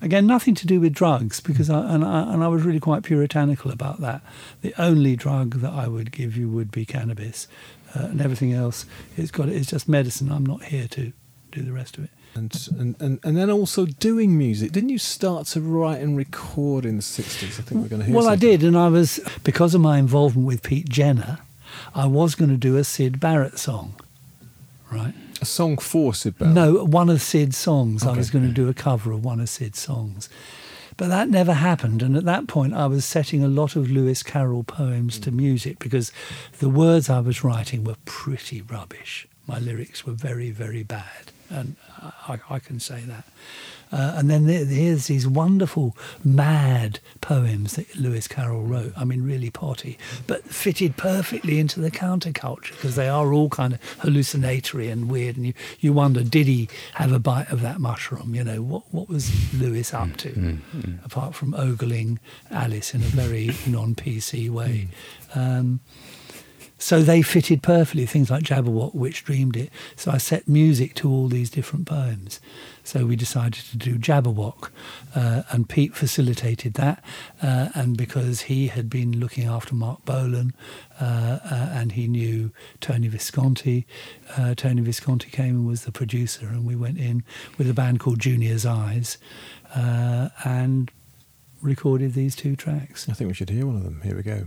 Again, nothing to do with drugs because I and, I and I was really quite puritanical about that. The only drug that I would give you would be cannabis, uh, and everything else it's got it's just medicine. I'm not here to do the rest of it. And, and, and, and then also doing music. Didn't you start to write and record in the 60s? I think we're going to hear Well, I did, and I was because of my involvement with Pete Jenner, I was going to do a Syd Barrett song, right? A song for Syd Barrett. No, one of Syd's songs. I was going to do a cover of one of Syd's songs. But that never happened. And at that point, I was setting a lot of Lewis Carroll poems to music because the words I was writing were pretty rubbish. My lyrics were very, very bad. And I, I can say that. Uh, and then there, there's these wonderful, mad poems that Lewis Carroll wrote. I mean, really potty, but fitted perfectly into the counterculture because they are all kind of hallucinatory and weird. And you, you wonder, did he have a bite of that mushroom? You know, what, what was Lewis up to, apart from ogling Alice in a very non PC way? Um, so they fitted perfectly, things like Jabberwock, Which Dreamed It. So I set music to all these different poems. So we decided to do Jabberwock, uh, and Pete facilitated that. Uh, and because he had been looking after Marc Bolan uh, uh, and he knew Tony Visconti, uh, Tony Visconti came and was the producer, and we went in with a band called Junior's Eyes uh, and recorded these two tracks. I think we should hear one of them. Here we go.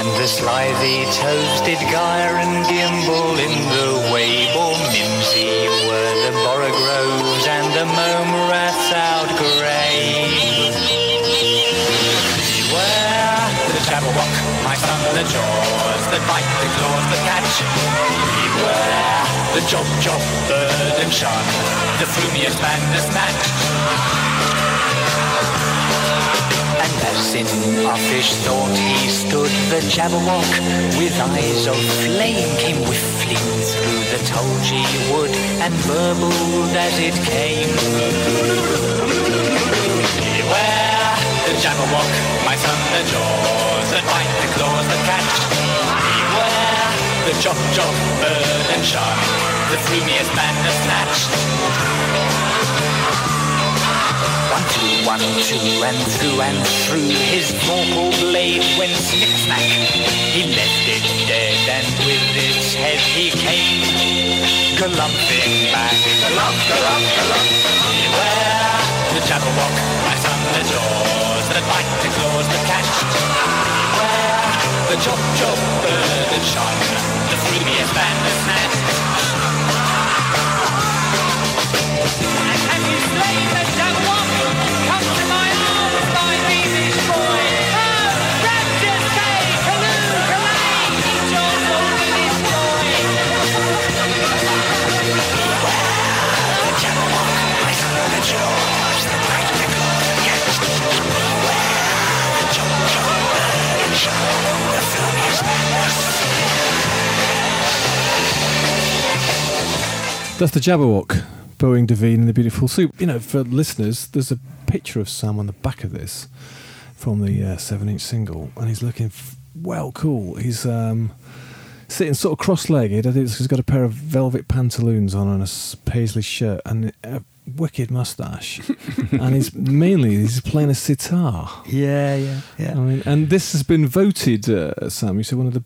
and the slithy slithy toasted gyre and gimble in the wable mimsy were the borogoves and the mome rats outgrabe. Beware the Jabberwock, my son, the jaws that bite, the claws that catch. Beware the chop chop bird and shark, the flumiest bandersnatch. As in offish thought he stood, the Jabberwock with eyes of flame came whiffling through the tulgey wood and burbled as it came. Beware the Jabberwock, my son, the jaws that bite, the claws that catch. Beware the chop chop bird and shark, the flumiest bandersnatch. One, two, one, two, and through and through his mortal blade went snick snack. He left it dead, and with its head he came galumphing back. Galump, galump, galump. Beware the Jabberwock, my son, the jaws that bite, the claws that catch. Beware the chop chop bird and shark, the freemiest bandersnatch. Have you slain That's the Jabberwock, Boeing Duveen and the Beautiful Soup. You know, for listeners, there's a picture of Sam on the back of this from the uh, seven-inch single, and he's looking f- well cool. He's um, sitting sort of cross-legged. I think he's got a pair of velvet pantaloons on and a paisley shirt and a wicked mustache. [LAUGHS] and he's mainly he's playing a sitar. Yeah, yeah, yeah. I mean, and this has been voted, uh, Sam. You said one of the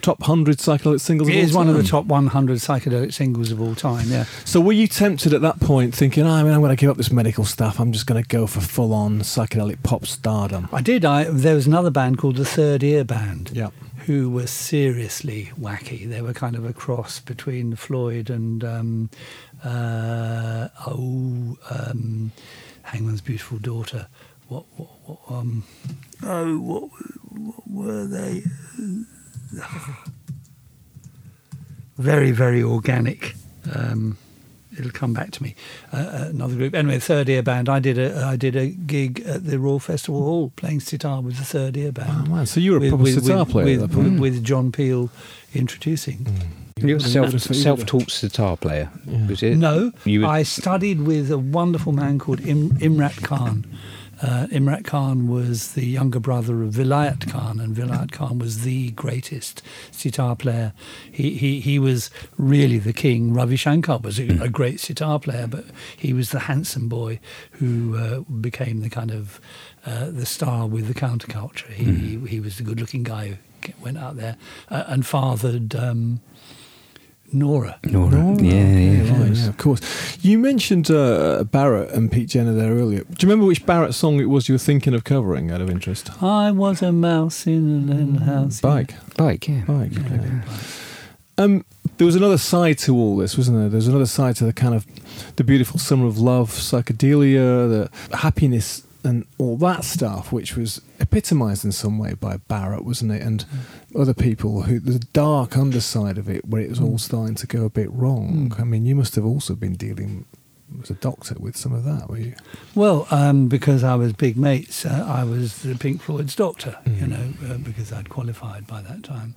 top hundred psychedelic singles. It of all is one of the top 100 psychedelic singles of all time. Yeah. So were you tempted at that point, thinking, "I mean, I'm going to give up this medical stuff. I'm just going to go for full-on psychedelic pop stardom"? I did. I there was another band called the Third Ear Band. Yeah. Who were seriously wacky. They were kind of a cross between Floyd and um, uh, oh, um, Hangman's Beautiful Daughter. What? What? what um, oh, what, what were they? [SIGHS] very, very organic. Um, it'll come back to me. Uh, uh, another group. Anyway, Third Ear Band. I did a I did a gig at the Royal Festival Hall playing sitar with the Third Ear Band. Oh man, so you were a proper sitar player with, at that point. with, with John Peel introducing. You're a self, would've- you would've- self-taught sitar player, was it? No, You were- I studied with a wonderful man called Im, Imrat Khan. Uh, Imrat Khan was the younger brother of Vilayat Khan, and Vilayat Khan was the greatest sitar player. He, he, he was really the king. Ravi Shankar was a, a great sitar player, but he was the handsome boy who uh, became the kind of uh, the star with the counterculture. He, he, he was the good-looking guy who went out there uh, and fathered um, Norah. Norah. Yeah, yeah. Right, yeah, of course. You mentioned uh, Barrett and Pete Jenner there earlier. Do you remember which Barrett song it was you were thinking of covering out of interest? I was a mouse in a little house. Bike. Bike, yeah. Bike. okay. Um, there was another side to all this, wasn't there? There's another side to the kind of the beautiful summer of love, psychedelia, the happiness, and all that stuff, which was epitomised in some way by Barrett, wasn't it? And other people who the dark underside of it, where it was all starting to go a bit wrong. I mean, you must have also been dealing as a doctor with some of that, were you? Well, um, because I was big mates, uh, I was the Pink Floyd's doctor, you Mm. know, uh, because I'd qualified by that time.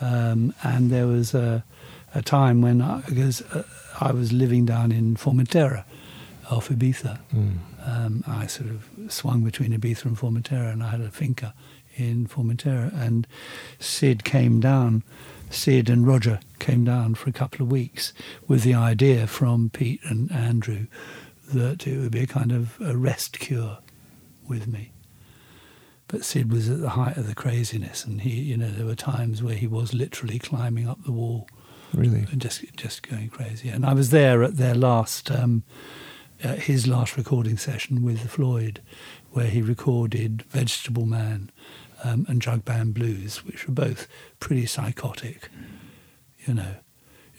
Um, and there was a, a time when I, because uh, I was living down in Formentera off Ibiza. Um, I sort of swung between Ibiza and Formentera, and I had a finca in Formentera. And Syd came down, Syd and Roger came down for a couple of weeks with the idea from Pete and Andrew that it would be a kind of a rest cure with me. But Syd was at the height of the craziness, and he, you know, there were times where he was literally climbing up the wall Really? and just just going crazy. And I was there at their last, um, uh, his last recording session with Floyd, where he recorded Vegetable Man um, and Jug Band Blues, which were both pretty psychotic. You know,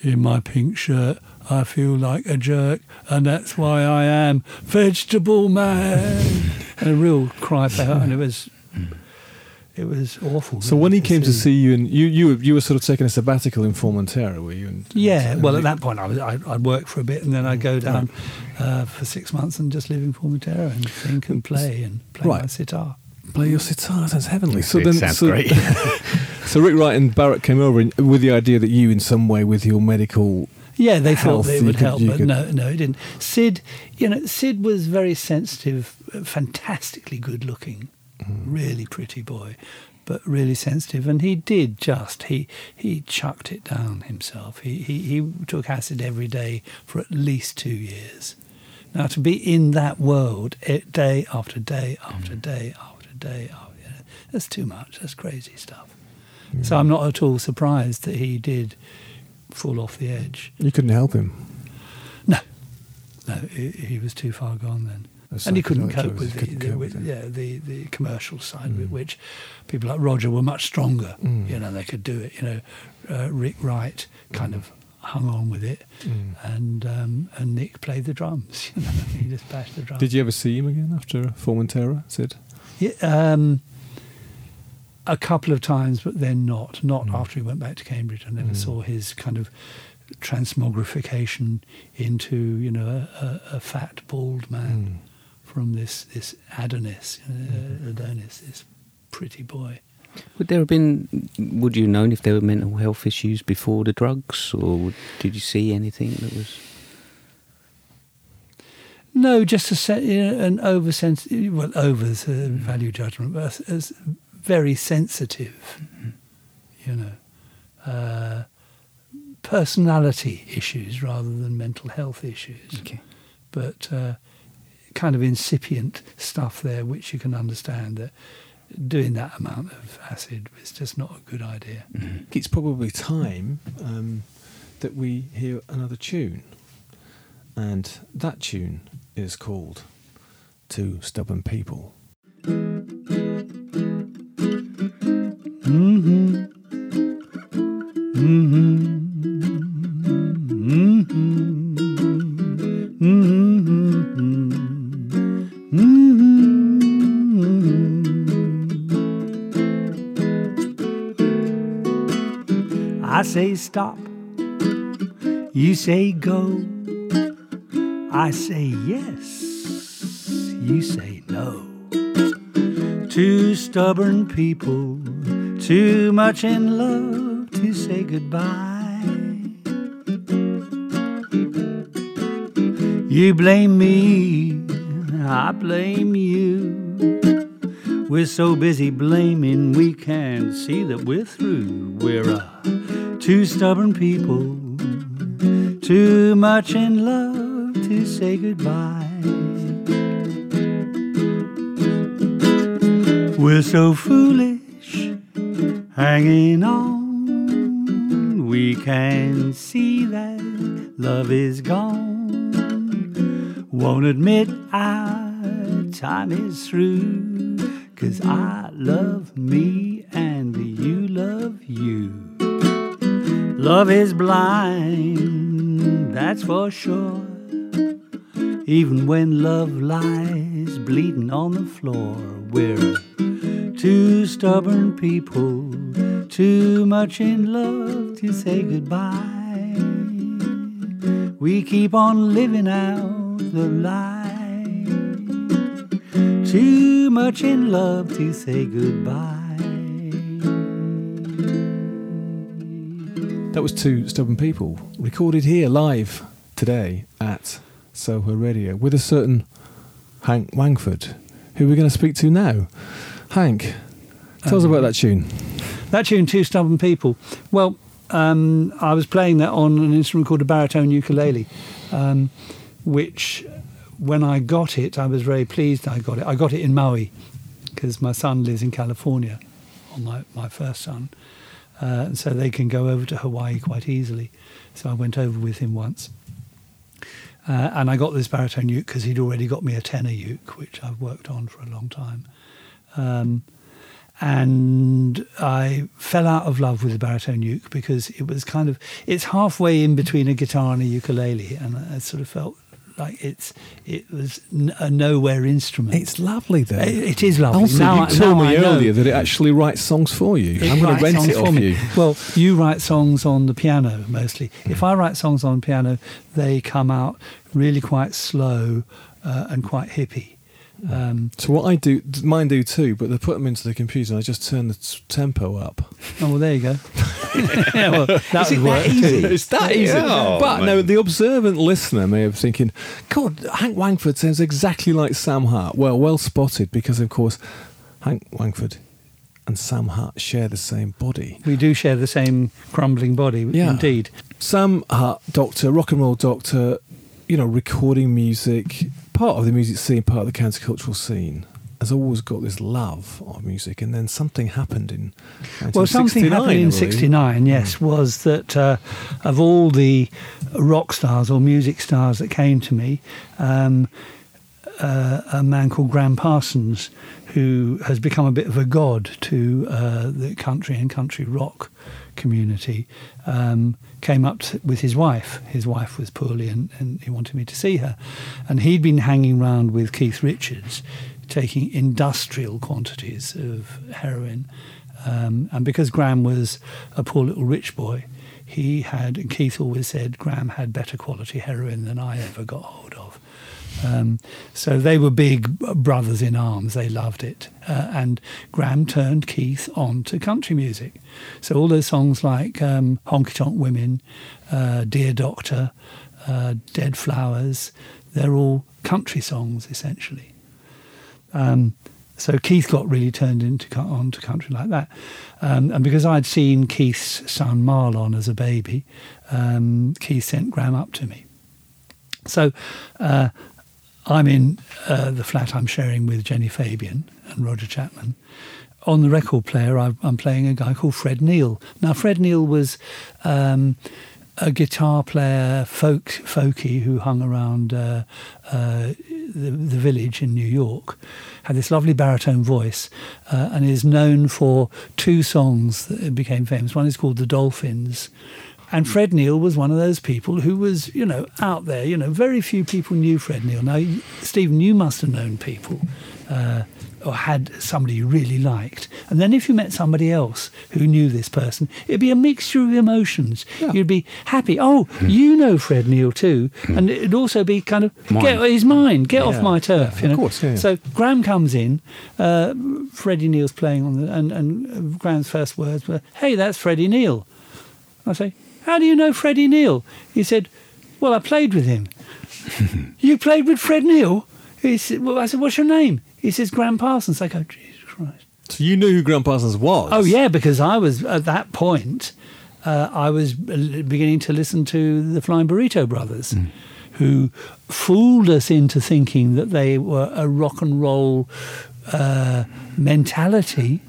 in my pink shirt, I feel like a jerk, and that's why I am Vegetable Man. and a real cry for help, and it was. It was awful. So when he came to see you, and you you were, you were sort of taking a sabbatical in Formentera, were you? And, Yeah, and well, you- at that point, I was, I, I'd work for a bit, and then I'd go down uh, for six months and just live in Formentera and think and play and play my sitar. play your sitar. Sounds heavenly. So It then, sounds so, great. [LAUGHS] [LAUGHS] so Rick Wright and Barrett came over and, with the idea that you, in some way, with your medical, Yeah, they Health, thought it would could- help, but could- no, no, it didn't. Syd, you know, Syd was very sensitive, uh, fantastically good looking. Really pretty boy, but really sensitive. And he did just he he chucked it down himself. He he, he took acid every day for at least two years. Now to be in that world eh, day after day after Mm. day after day, after, you know, that's too much. That's crazy stuff. So I'm not at all surprised that he did fall off the edge. you couldn't help him. No, no, he, he was too far gone then, The and he couldn't cope with the, couldn't the, cope with, with yeah the the commercial side Mm. which people like Roger were much stronger. Mm. You know, they could do it. You know, uh, Rick Wright kind of hung on with it, Mm. and um, and Nick played the drums. [LAUGHS] You know, he just bashed the drums. Did you ever see him again after Formentera? Syd? Yeah, um, a couple of times, but then not. Not Mm. after he went back to Cambridge. I never Mm. saw his kind of transmogrification into you know a, a, a fat bald man Mm. From this this Adonis, uh, Mm-hmm. Adonis, this pretty boy. Would there have been? Would you have known if there were mental health issues before the drugs, or did you see anything that was? No, just a you know, an over sensitive. Well, over's a value judgment, but as, very sensitive. You know, uh, personality issues rather than mental health issues. Okay. But uh, kind of incipient stuff there, which you can understand that doing that amount of acid is just not a good idea. It's probably time um, that we hear another tune. And that tune is called Two Stubborn People. Mm-hmm. Mm-hmm. Stop. You say go. I say yes. You say no. Two stubborn people, too much in love to say goodbye. You blame me, I blame you. We're so busy blaming, we can't see that we're through. We're uh, two stubborn people, too much in love to say goodbye. We're so foolish, hanging on. We can see that love is gone. Won't admit our time is through. Cause I love me and you you. Love is blind, that's for sure. Even when love lies bleeding on the floor, we're two stubborn people, too much in love to say goodbye. We keep on living out the lie. Too much in love to say goodbye. That was Two Stubborn People, recorded here live today at Soho Radio with a certain Hank Wangford, who we're going to speak to now. Hank, tell us Um, about that tune. That tune, Two Stubborn People. Well, um, I was playing that on an instrument called a baritone ukulele, um, which, when I got it, I was very pleased I got it. I got it in Maui because my son lives in California, or my, my first son. Uh, so they can go over to Hawaii quite easily. So I went over with him once. Uh, and I got this baritone uke because he'd already got me a tenor uke, which I've worked on for a long time. Um, and I fell out of love with the baritone uke because it was kind of it's halfway in between a guitar and a ukulele, and I sort of felt like it's it was n- a nowhere instrument. It's lovely though. It- it is lovely. Also, Now you I- told me I earlier that it actually writes songs for you. It I'm going to rent songs it for off you. Well, you write songs on the piano mostly. If I write songs on piano, they come out really quite slow uh, and quite hippie. Um, So what I do, mine do too, but they put them into the computer and I just turn the t- tempo up. oh, well, there you go. Yeah, [LAUGHS] well, that would work too. it's that easy. Oh, but no, man. the observant listener may have thinking, God, Hank Wangford sounds exactly like Sam Hutt. Well, well spotted, because of course, Hank Wangford and Sam Hutt share the same body. We do share the same crumbling body, Yeah. indeed. Sam Hutt, doctor, rock and roll doctor, you know, recording music, part of the music scene, part of the countercultural scene, has always got this love of music. And then something happened in Well, something happened in believe. '69. Yes, was that uh, of all the rock stars or music stars that came to me, um, uh, a man called Graham Parsons, who has become a bit of a god to uh, the country and country rock community, um, came up to, with his wife. His wife was poorly, and, and he wanted me to see her. And he'd been hanging around with Keith Richards, taking industrial quantities of heroin. Um, and because Graham was a poor little rich boy, he had, and Keith always said, Graham had better quality heroin than I ever got hold of. Um, so they were big brothers in arms. They loved it. Uh, and Graham turned Keith on to country music. So all those songs like um, Honky Tonk Women, uh, Dear Doctor, uh, Dead Flowers, they're all country songs essentially. Um, so Keith got really turned into onto country like that, um, and because I'd seen Keith's son Marlon as a baby, um, Keith sent Graham up to me. So uh, I'm in uh, the flat I'm sharing with Jenny Fabian and Roger Chapman. On the record player, I- I'm playing a guy called Fred Neil. Now, Fred Neil was um, a guitar player, folk folky, who hung around uh, uh, the, the village in New York. Had this lovely baritone voice, uh, and is known for two songs that became famous. One is called "The Dolphins." And Fred Neil was one of those people who was, you know, out there. You know, very few people knew Fred Neil. Now, Stephen, you must have known people uh, or had somebody you really liked. And then if you met somebody else who knew this person, it'd be a mixture of emotions. You'd be happy. Oh, you know Fred Neil too. And it'd also be kind of, Mine. get his mind, get off my turf. Yeah, you know? of course, yeah, yeah. So Graham comes in, uh, Freddie Neil's playing on the, and, and Graham's first words were, hey, that's Freddie Neil. I say, how do you know Freddie Neil? He said, well, I played with him. [LAUGHS] you played with Fred Neil? He said, well, I said, what's your name? He says, Graham Parsons. I go, Jesus Christ. So you knew who Graham Parsons was? Oh, yeah, because I was, at that point, uh, I was beginning to listen to the Flying Burrito Brothers, who fooled us into thinking that they were a rock and roll uh, mentality,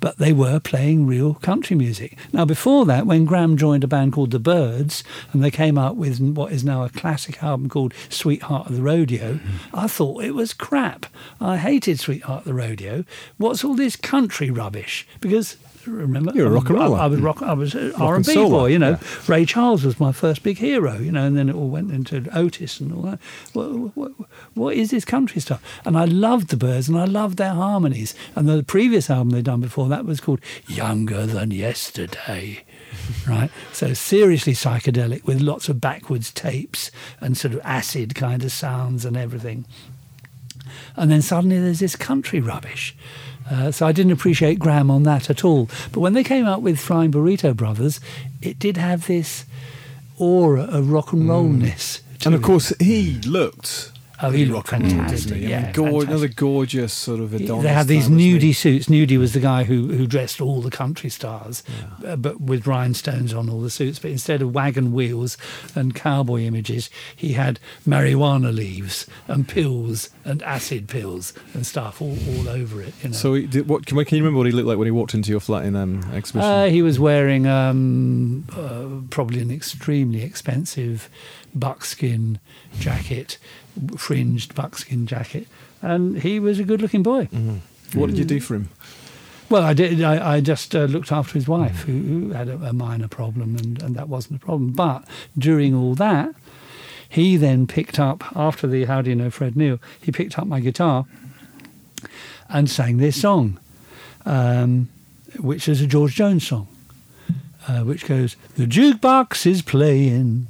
but they were playing real country music. Now, before that, when Graham joined a band called The Byrds, and they came out with what is now a classic album called Sweetheart of the Rodeo, I thought it was crap. I hated Sweetheart of the Rodeo. What's all this country rubbish? Because remember, You're a um, rock and I- roller. I, was rock. I was R and B boy. You know, yeah. Ray Charles was my first big hero. You know, and then it all went into Otis and all that. What, what, what is this country stuff? And I loved the Byrds and I loved their harmonies. And the previous album they'd done before that was called Younger Than Yesterday. [LAUGHS] Right, so seriously psychedelic with lots of backwards tapes and sort of acid kind of sounds and everything. And then suddenly there's this country rubbish. Uh, so I didn't appreciate Graham on that at all. But when they came out with Flying Burrito Brothers, it did have this aura of rock and rollness. to And of course, he looked. Oh, he looked rock and roll, fantastic, didn't he? I yeah, fantastic. another gorgeous sort of Adonis. they had these nudie suits. Nudie was the guy who, who dressed all the country stars, uh, but with rhinestones on all the suits. But instead of wagon wheels and cowboy images, he had marijuana leaves and pills and acid pills and stuff all, all over it. You know. So, he did, what can, can you remember what he looked like when he walked into your flat in um, exhibition? Uh, he was wearing um, uh, probably an extremely expensive buckskin jacket, fringed buckskin jacket, and he was a good-looking boy. what did you do for him? Well, I did. I, I just uh, looked after his wife, who, who had a, a minor problem, and, and that wasn't a problem. But during all that, he then picked up after the How Do You Know Fred Neil. He picked up my guitar and sang this song, um, which is a George Jones song, uh, which goes, "The jukebox is playing."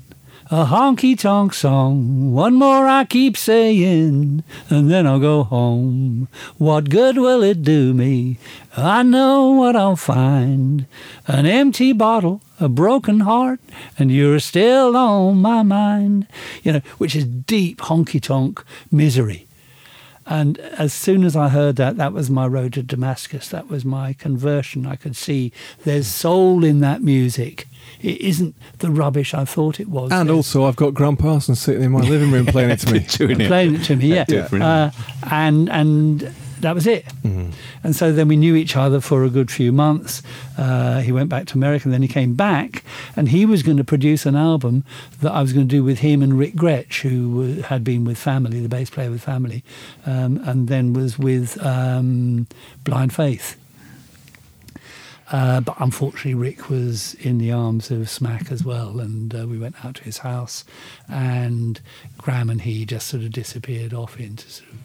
A honky tonk song, one more I keep saying, and then I'll go home. What good will it do me? I know what I'll find an empty bottle, a broken heart, and you're still on my mind. You know, which is deep honky tonk misery. And as soon as I heard that, that was my road to Damascus. That was my conversion. I could see there's soul in that music. It isn't the rubbish I thought it was. And also, I've got Graham Parsons sitting in my [LAUGHS] living room playing it to me. Doing it. playing it to me, yeah. Uh, and and that was it. Mm-hmm. And so then we knew each other for a good few months. Uh, he went back to America, and then he came back, and he was going to produce an album that I was going to do with him and Ric Grech, who had been with Family, the bass player with Family, um, and then was with um, Blind Faith. Uh, but unfortunately, Rick was in the arms of Smack as well, and uh, we went out to his house, and Graham and he just sort of disappeared off into sort of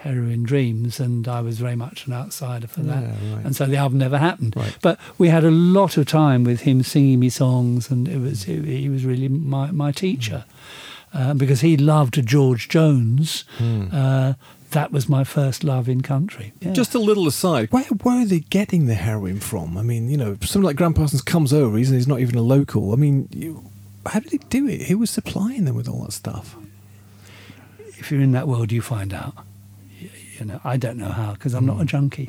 heroin dreams, and I was very much an outsider for that, Yeah, right. and so the album never happened. Right. But we had a lot of time with him singing me songs, and it was he was really my my teacher, uh, because he loved George Jones. Uh, that was my first love in country. Yeah. Just a little aside, where, where are they getting the heroin from? I mean, you know, someone like Graham Parsons comes over, he's, he's not even a local. I mean, you, how did he do it? Who was supplying them with all that stuff? if you're in that world, you find out. You know, I don't know how because I'm not a junkie,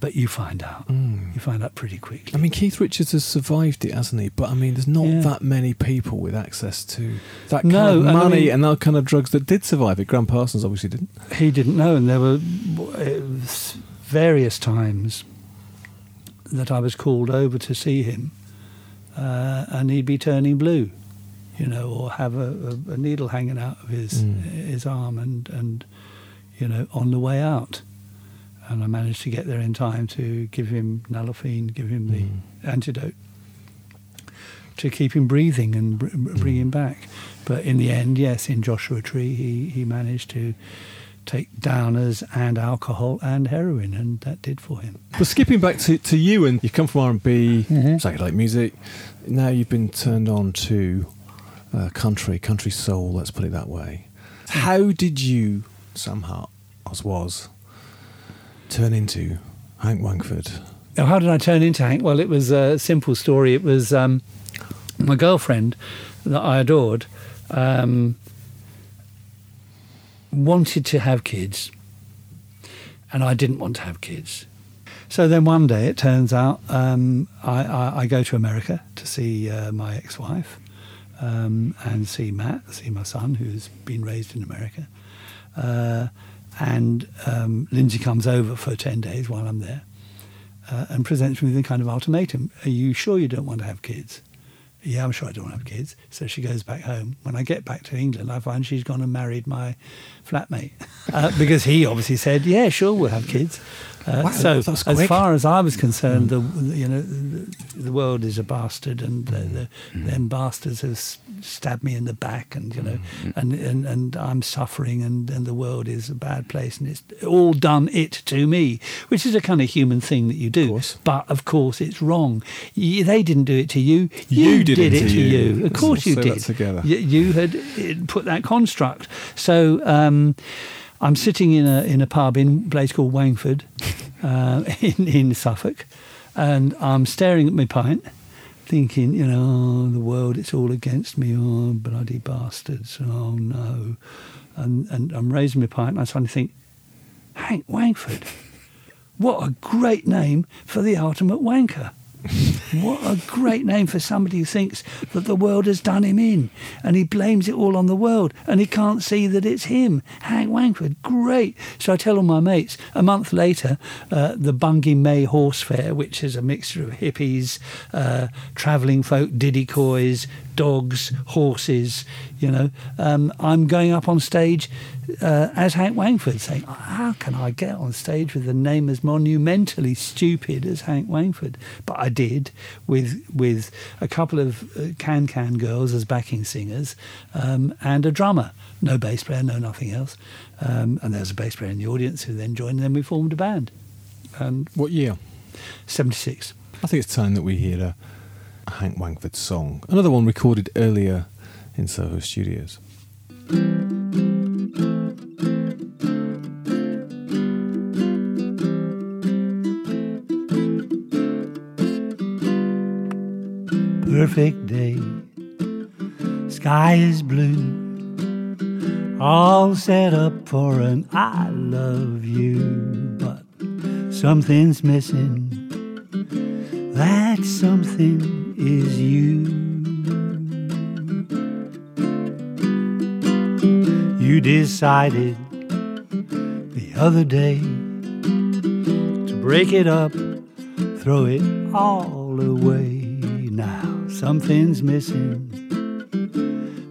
but you find out. You find out pretty quickly. I mean, Keith Richards has survived it, hasn't he? But I mean, there's not Yeah. that many people with access to that kind No, of and I money mean- and that kind of drugs that did survive it. Graham Parsons obviously didn't. he didn't know, and there were various times that I was called over to see him, uh, and he'd be turning blue, you know, or have a, a, a needle hanging out of his Mm. his arm, and and you know, on the way out. And I managed to get there in time to give him naloxone, give him the antidote to keep him breathing and br- br- bring him back. But in the end, yes, in Joshua Tree, he, he managed to take downers and alcohol and heroin, and that did for him. But skipping back to, to you, and you come from R and B, Mhm. psychedelic music. Now you've been turned on to uh, country, country soul. Let's put it that way. How did you, Hutt, as was, turn into Hank Wankford? Now, how did I turn into Hank? Well, it was a simple story. It was um, my girlfriend that I adored um, wanted to have kids, and I didn't want to have kids. So then one day it turns out um, I, I, I go to America to see uh, my ex-wife um, and see Matt, see my son who's been raised in America. Uh, and um, Lindsay comes over for 10 days while I'm there uh, and presents me with a kind of ultimatum. Are you sure you don't want to have kids? Yeah, I'm sure I don't have kids. So she goes back home. When I get back to England, I find she's gone and married my flatmate [LAUGHS] uh, because he obviously said, "Yeah, sure, we'll have kids." Uh, Wow, so, as quick. far as I was concerned, the mm. the- you know the, the world is a bastard, and the, mm. the, mm. them bastards have stabbed me in the back, and you know, and, and and I'm suffering, and and the world is a bad place, and it's all done it to me, which is a kind of human thing that you do. course. But of course, it's wrong. Y they didn't do it to you. You did did it it to you. you. Of course, you did. together. Y- you had uh, put that construct. So um, I'm sitting in a in a pub in a place called Wangford, [LAUGHS] uh, in in Suffolk, and I'm staring at my pint, thinking, you know, oh, the world it's all against me. Oh, bloody bastards! Oh no, and and I'm raising my pint, and I suddenly think, Hank Wangford. What a great name for the ultimate wanker. What a great name for somebody who thinks that the world has done him in and he blames it all on the world and he can't see that it's him. Hank Wankford, great. So I tell all my mates. A month later, uh, the Bungay May Horse Fair, which is a mixture of hippies, uh, travelling folk, diddy coys, dogs, horses. You know, um, I'm going up on stage uh, as Hank Wangford, saying, "How can I get on stage with a name as monumentally stupid as Hank Wangford?" But I did with with a couple of uh, Can Can girls as backing singers um, and a drummer, no bass player, no nothing else. Um, and there was a bass player in the audience who then joined, and then we formed a band. And What year? 76. I think it's time that we hear a, a Hank Wangford song. Another one recorded earlier in Soho Studios. perfect day. Sky is blue, all set up for an I love you, but something's missing. That something is you. You decided the other day to break it up, throw it all away. Now something's missing.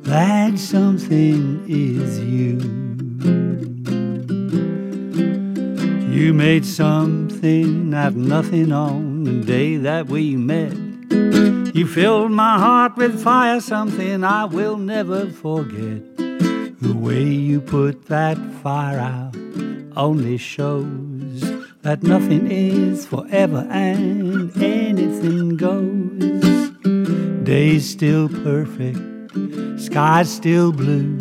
That something is you. You made something out of nothing on the day that we met. You filled my heart with fire, something I will never forget. The way you put that fire out only shows that nothing is forever and anything goes. Day's still perfect, sky's still blue.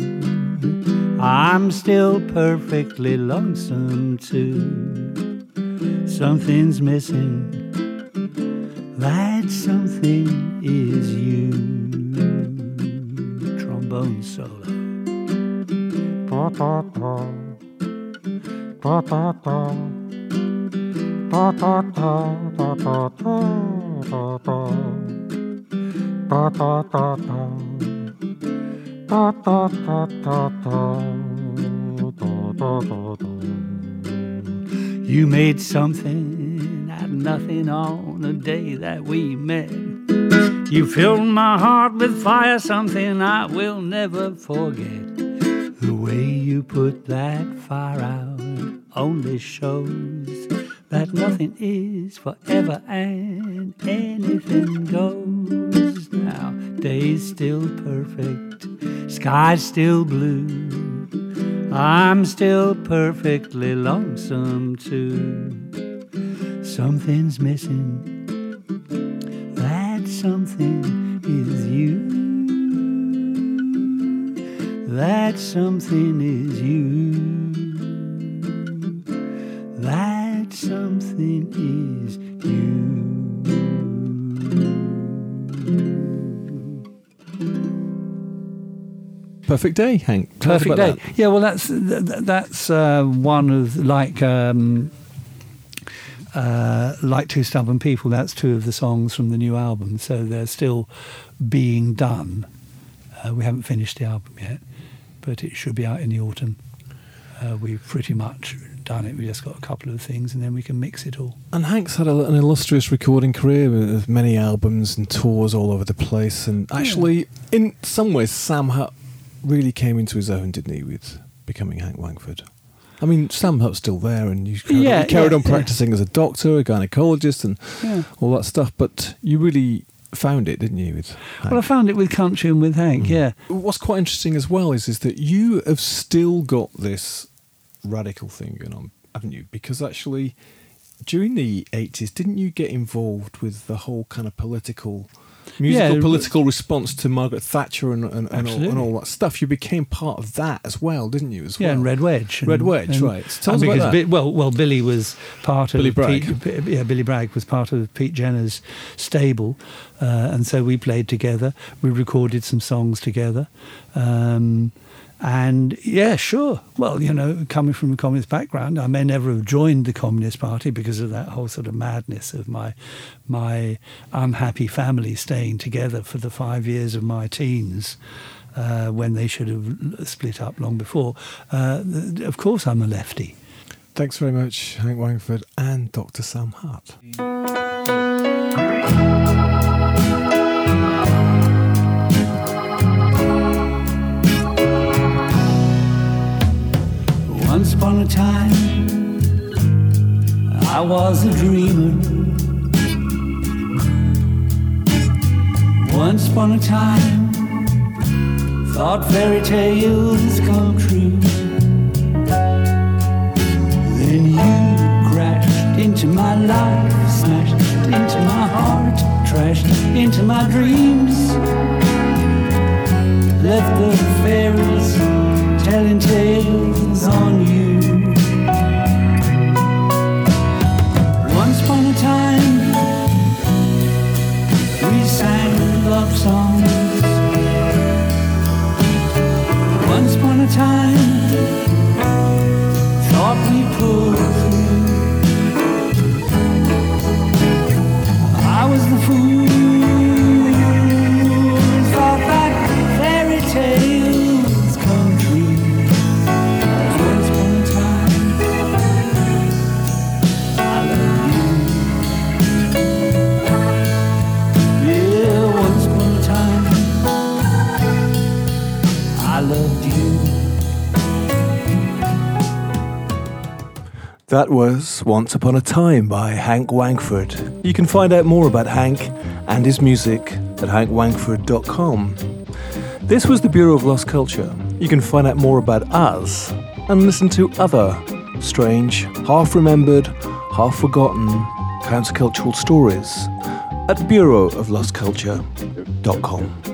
I'm still perfectly lonesome too. Something's missing, that something is you. Trombone solo. You made something nothing on the day that we met. You filled my heart with fire, something I will never forget. The way you put that fire out only shows that nothing is forever and anything goes. Now, day's still perfect, sky's still blue. I'm still perfectly lonesome too. Something's missing. That something is you. That something is you. That something is you. Perfect day, Hank. Perfect day. Yeah, well, that's th- th- that's uh, one of like um, uh, like two stubborn people. That's two of the songs from the new album. So they're still being done. Uh, we haven't finished the album yet, but it should be out in the autumn. Uh, we've pretty much done it. We just got a couple of things, and then we can mix it all. And Hank's had a, an illustrious recording career with many albums and tours all over the place. And actually, in some ways, Sam Hutt really came into his own, didn't he, with becoming Hank Wangford? I mean, Sam Hutt's still there, and you carried, Yeah, you carried yeah, on yeah. practicing as a doctor, a gynecologist, and Yeah. all that stuff. But you really found it, didn't you? With Hank? Well, I found it with country and with Hank. Mm. Yeah. What's quite interesting as well is is that you have still got this radical thing going on, haven't you? Because actually, during the eighties, didn't you get involved with the whole kind of political, musical Yeah, political response to Margaret Thatcher and and, and, all, and all that stuff? You became part of that as well, didn't you? As Yeah, well, and Red Wedge. Red Wedge, right. Tell us about that. Bi- well, well, Billy was part of Billy Bragg. Pete, yeah, Billy Bragg was part of Pete Jenner's stable, uh, and so we played together. We recorded some songs together, um, and yeah, sure. Well, you know, coming from a communist background, I may never have joined the Communist Party because of that whole sort of madness of my my unhappy family staying together for the five years of my teens uh, when they should have split up long before. Uh, of course, I'm a lefty. Thanks very much, Hank Wangford and Dr. Sam Hutt. Was a dreamer. Once upon a time, thought fairy tales come true. Then you crashed into my life, smashed into my heart, trashed into my dreams. Left the fairies telling tales on you. Love songs. Once upon a time, thought we pulled That was Once Upon a Time by Hank Wangford. You can find out more about Hank and his music at hankwangford.com. This was the Bureau of Lost Culture. You can find out more about us and listen to other strange, half remembered, half forgotten countercultural stories at bureauoflostculture.com.